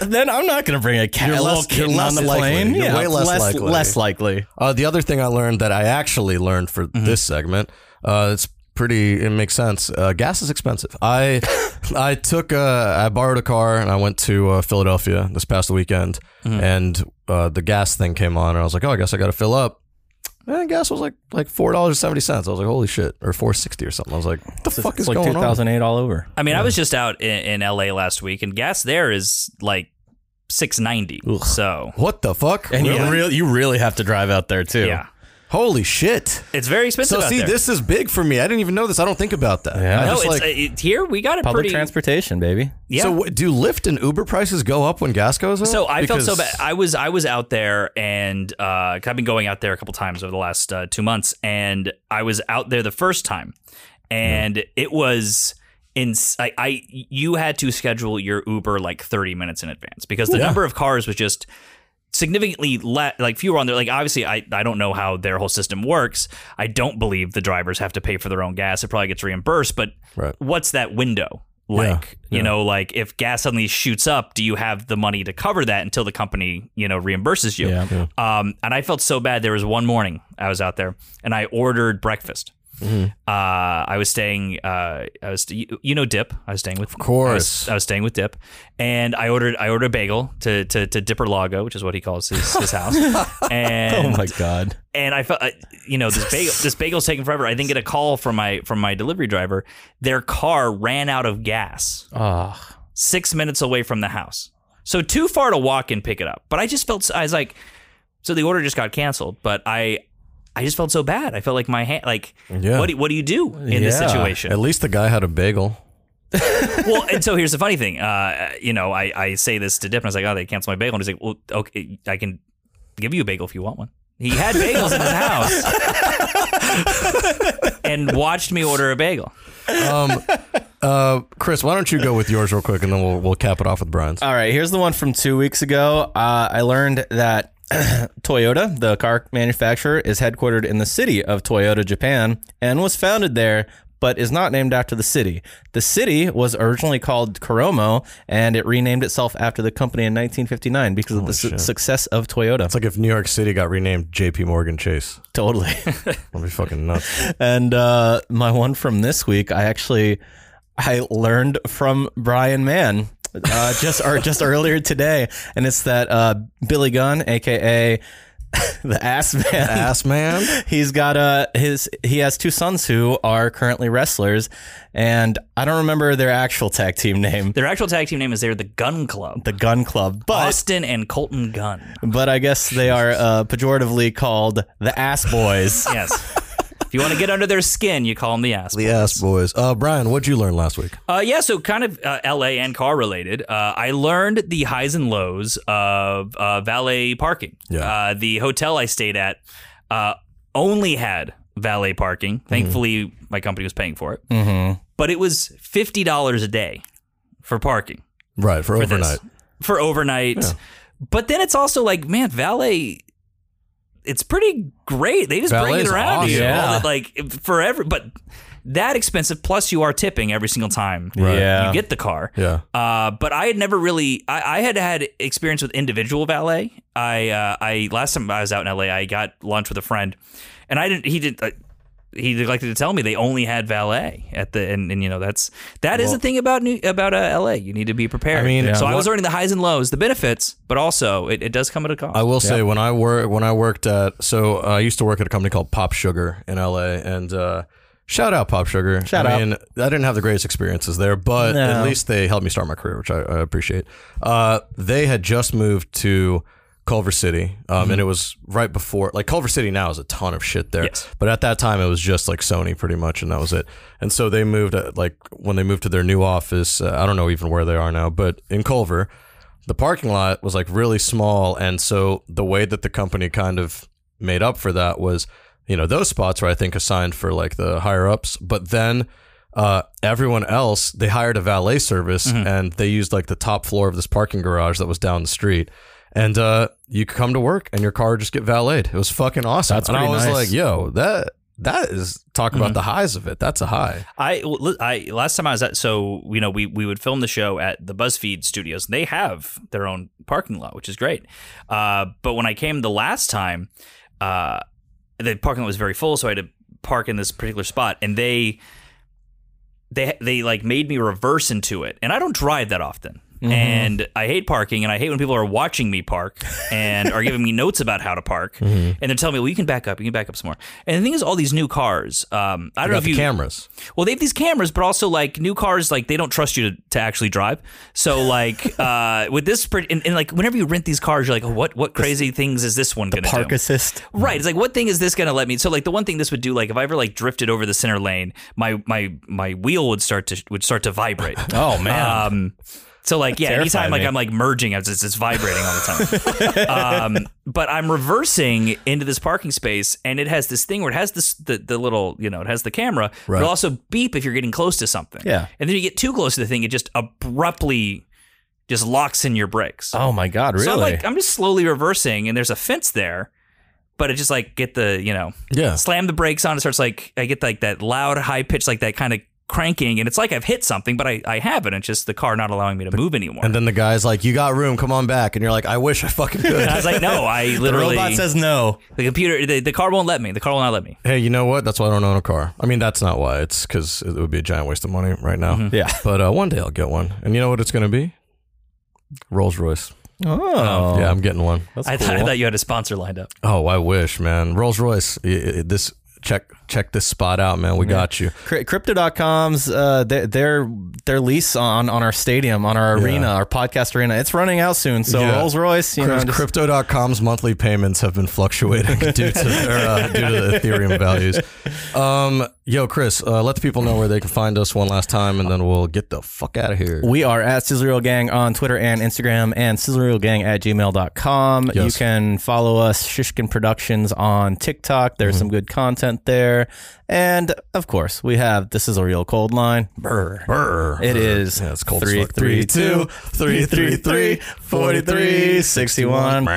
then I'm not going to bring a cat You're less- you're less on the likely. plane. You're yeah, way less less likely. Less likely. Uh, the other thing I learned that I actually learned for Mm-hmm. this segment, uh, it's pretty. It makes sense. Uh, gas is expensive. I I took uh, I borrowed a car and I went to uh, Philadelphia this past weekend, Mm-hmm. and uh, the gas thing came on, and I was like, oh, I guess I got to fill up. And gas was like like four dollars seventy cents. I was like, holy shit, or four sixty or something. I was like, what the fuck It's is like going on? 2008 all over. I mean, I was just out in, in LA last week, and gas there is like six ninety. So What the fuck? And Really? you really you really have to drive out there too. yeah, holy shit. it's very expensive. So out see, there. this is big for me. I didn't even know this. I don't think about that. Yeah. I no, just it's like, uh, it, here we got it Public pretty. transportation, baby. yeah. So what, do Lyft and Uber prices go up when gas goes up? So I felt so bad. I was I was out there, and uh, 'cause I've been going out there a couple times over the last uh, two months, and I was out there the first time, and it was in I, I you had to schedule your Uber like thirty minutes in advance because the Yeah. number of cars was just significantly le- like fewer on there. Like obviously, I I don't know how their whole system works. I don't believe the drivers have to pay for their own gas. It probably gets reimbursed, but Right. what's that window? Like, Yeah, you know, like if gas suddenly shoots up, do you have the money to cover that until the company, you know, reimburses you? Yeah. Um, and I felt so bad. There was one morning I was out there and I ordered breakfast. Mm-hmm. Uh, I was staying. Uh, I was. You, you know, Dip. I was staying with. Of course. I was, I was staying with Dip, and I ordered. I ordered a bagel to to, to Dipper Lago, which is what he calls his, his house. (laughs) And Oh my god. and I felt, uh, you know, this bagel, this bagel's taking forever. I didn't get a call from my from my delivery driver. Their car ran out of gas Oh. six minutes away from the house, so too far to walk and pick it up. But I just felt, I was like, so the order just got canceled. But I, I just felt so bad. I felt like my hand, like, Yeah. what do, what do you do in this situation? At least the guy had a bagel. (laughs) well, and so here's the funny thing. Uh, you know, I, I say this to Dip, and I was like, oh, they canceled my bagel. And he's like, well, okay, I can give you a bagel if you want one. He had bagels in his house (laughs) and watched me order a bagel. Um, uh, Chris, why don't you go with yours real quick, and then we'll we'll cap it off with Brian's. All right, here's the one from two weeks ago. Uh, I learned that (clears throat) Toyota, the car manufacturer, is headquartered in the city of Toyota, Japan, and was founded there, but is not named after the city. The city was originally called Koromo, and it renamed itself after the company in 1959 because of the su- success of Toyota. It's like if New York City got renamed J.P. Morgan Chase. totally. (laughs) That'd be fucking nuts. (laughs) And uh, my one from this week, I actually I learned from Brian Mann uh, just or just earlier today, and it's that uh, Billy Gunn, aka (laughs) the Ass Man. Ass man. (laughs) He's got uh, his he has two sons who are currently wrestlers, and I don't remember their actual tag team name, Their actual tag team name is they're the Gunn Club. the Gunn Club, but Austin and Colton Gunn. but I guess they are uh, pejoratively called the Ass Boys. (laughs) Yes. You want to get under their skin, you call them the ass. The ass boys. Uh, Brian, what'd you learn last week? Uh, yeah, so kind of uh, LA and car related. Uh, I learned the highs and lows of uh, valet parking. Yeah. Uh, the hotel I stayed at uh, only had valet parking. Thankfully, my company was paying for it. Mm-hmm. But it was $50 a day for parking. Right for, for this. overnight. For overnight. Yeah. But then it's also like, man, valet. It's pretty great. They just bring it around to you. Yeah. like for every, but that expensive. Plus, you are tipping every single time Right. Yeah. you get the car. Yeah. Uh, but I had never really. I, I had had experience with individual valet. I uh, I last time I was out in LA, I got lunch with a friend, and I didn't. He didn't. He neglected to tell me they only had valet at the and, and you know that's that is the thing about New, about uh, LA. You need to be prepared. I mean, so yeah. I was learning the highs and lows, the benefits, but also it, it does come at a cost. I will say when I work when I worked at so uh, I used to work at a company called Pop Sugar in LA and uh, shout out Pop Sugar. Shout I out. mean, I didn't have the greatest experiences there, but No. at least they helped me start my career, which I, I appreciate. Uh, they had just moved to Culver City, um, Mm-hmm. and it was right before like Culver City now is a ton of shit there, Yes. but at that time it was just like Sony pretty much, and that was it. And so they moved uh, like when they moved to their new office. Uh, I don't know even where they are now, but in Culver the parking lot was like really small and so the way that the company kind of made up for that was you know those spots were i think assigned for like the higher ups but then uh, everyone else they hired a valet service and they used like the top floor of this parking garage that was down the street and uh, you could come to work and your car would just get valeted it was fucking awesome That's and i was nice. like yo that that is talk about the highs of it that's a high I, I last time I was at so you know we we would film the show at the BuzzFeed studios. They have their own parking lot, which is great. Uh, but when I came the last time, uh, the parking lot was very full, so I had to park in this particular spot, and they they they like made me reverse into it, and I don't drive that often. And I hate parking, and I hate when people are watching me park and are giving me (laughs) notes about how to park, and they're telling me, "Well, you can back up, you can back up some more." And the thing is, all these new cars, um, I don't know if you cameras well, they have these cameras, but also like new cars, like they don't trust you to, to actually drive. So like (laughs) uh, with this, and, and like whenever you rent these cars, you're like, oh, what what crazy things is this one gonna Park do? assist. Right. It's like what thing is this gonna let me? So like the one thing this would do, like if I ever like drifted over the center lane, my my my wheel would start to would start to vibrate. (laughs) Oh man. Um, so like yeah, anytime like me. I'm like merging, it's, it's, it's vibrating all the time. (laughs) um, but I'm reversing into this parking space, and it has this thing where it has this the, the little you know it has the camera, but Right. it'll also beep if you're getting close to something. Yeah. and then you get too close to the thing, it just abruptly just locks in your brakes. Oh my god, really? So I'm like, I'm just slowly reversing, and there's a fence there, but it just like get the you know Yeah. slam the brakes on. It starts like I get like that loud high pitch, like that kind of cranking, and it's like I've hit something, but I I haven't. It's just the car not allowing me to move anymore. And then the guy's like, "You got room? Come on back." And you're like, "I wish I fucking (laughs) could." And I was like, no, I the robot says no. the computer, the, the car won't let me. The car will not let me. hey, you know what? That's why I don't own a car. I mean, that's not why. It's because it would be a giant waste of money right now. Mm-hmm. Yeah. But uh, one day I'll get one. And you know what it's going to be? Rolls Royce. Oh, Yeah, I'm getting one. That's I, cool. thought, I thought you had a sponsor lined up. Oh, I wish, man. Rolls Royce. This check check this spot out, man. We got you. Cry- Crypto.com's uh, their, their their lease on on our stadium, on our Yeah. arena, our podcast arena, it's running out soon. So Yeah. Rolls Royce, you know, Chris, just- Crypto.com's monthly payments have been fluctuating (laughs) due to their, uh, due to the Ethereum values. Um, yo, Chris, uh, let the people know where they can find us one last time, and then we'll get the fuck out of here. We are at Sizzle Reel Gang on Twitter and Instagram and sizzlereelgang at gmail.com. You can follow us, Shishkin Productions, on TikTok. There's some good content there. And of course, we have this is a real Cold Line. Brr. Brr. It is Yeah, it's cold as three fuck. three two three three three forty three sixty one.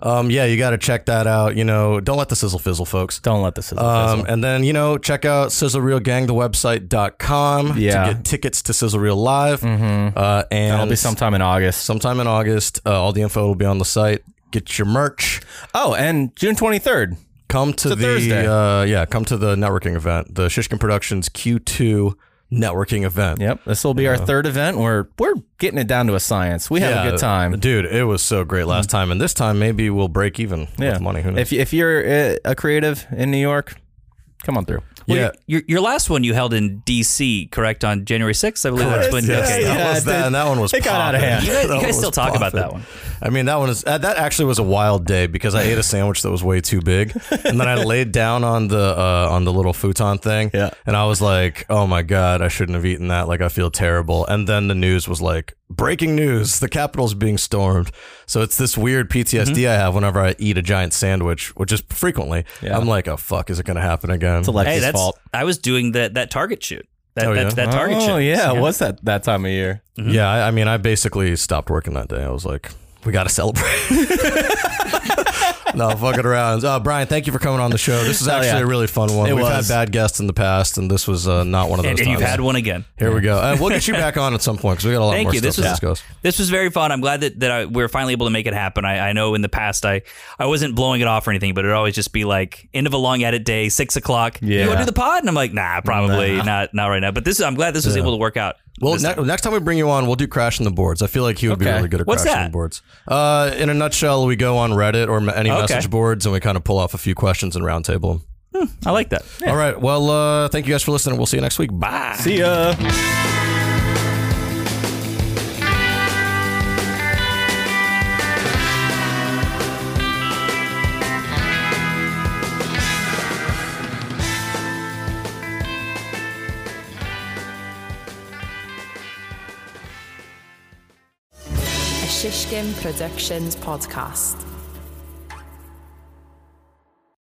Um, yeah, you got to check that out. You know, don't let the sizzle fizzle, folks. Don't let the sizzle Um, fizzle. and then, you know, check out Sizzle Reel Gang, the website.com Yeah. to get tickets to Sizzle Reel Live. Mm-hmm. Uh, and That'll be sometime in August. sometime in August. Uh, all the info will be on the site. Get your merch. Oh, and June 23rd. Come to It's the uh, yeah, come to the networking event, the Shishkin Productions Q2 networking event. Yep, this will be our third event. We're we're getting it down to a science. We have Yeah, a good time. dude. It was so great last time, and this time maybe we'll break even Yeah, with money. Who knows? If if you're a, a creative in New York, come on through. Well, yeah, your, your last one you held in D.C. correct on January 6th, I believe that's when. Yes, okay, that was it that, did. and that one was. It got out of hand. You guys, you guys still was talk about that one. I mean, that one is uh, that actually was a wild day because I ate a sandwich that was way too big, and then I (laughs) laid down on the uh, on the little futon thing, Yeah. and I was like, "Oh my god, I shouldn't have eaten that. Like, I feel terrible." And then the news was like, "Breaking news: the Capitol's being stormed." So it's this weird PTSD Mm-hmm. I have whenever I eat a giant sandwich, which is frequently. Yeah. I'm like, "Oh fuck, is it going to happen again?" It's Alexei's Hey, that's fault. I was doing that that Target shoot. That Oh, that, yeah? that Target shoot. oh yeah, it was that that time of year? Yeah, I, I mean, I basically stopped working that day. I was like, we got to celebrate. (laughs) no, fucking around. Uh, Brian, thank you for coming on the show. This is actually yeah. a really fun one. It We've was. had bad guests in the past, and this was uh, not one of those And, and you've had one again. Here we go. Uh, we'll get you back on at some point because we got a lot Thank more you. stuff This to was discuss. this was very fun. I'm glad that, that I, we're finally able to make it happen. I, I know in the past I I wasn't blowing it off or anything, but it'd always just be like end of a long edit day, six o'clock. Yeah. you want to do the pod? And I'm like, nah, probably Nah. not not right now. But this I'm glad this was able to work out. Well, ne- time. next time we bring you on, we'll do crashing the boards. I feel like he would be Okay. really good at What's crashing that? the boards. Uh, in a nutshell, we go on Reddit or any Okay. message boards, and we kind of pull off a few questions and roundtable them. I like that. All right. Well, uh, thank you guys for listening. We'll see you next week. Bye. See ya. Productions podcast.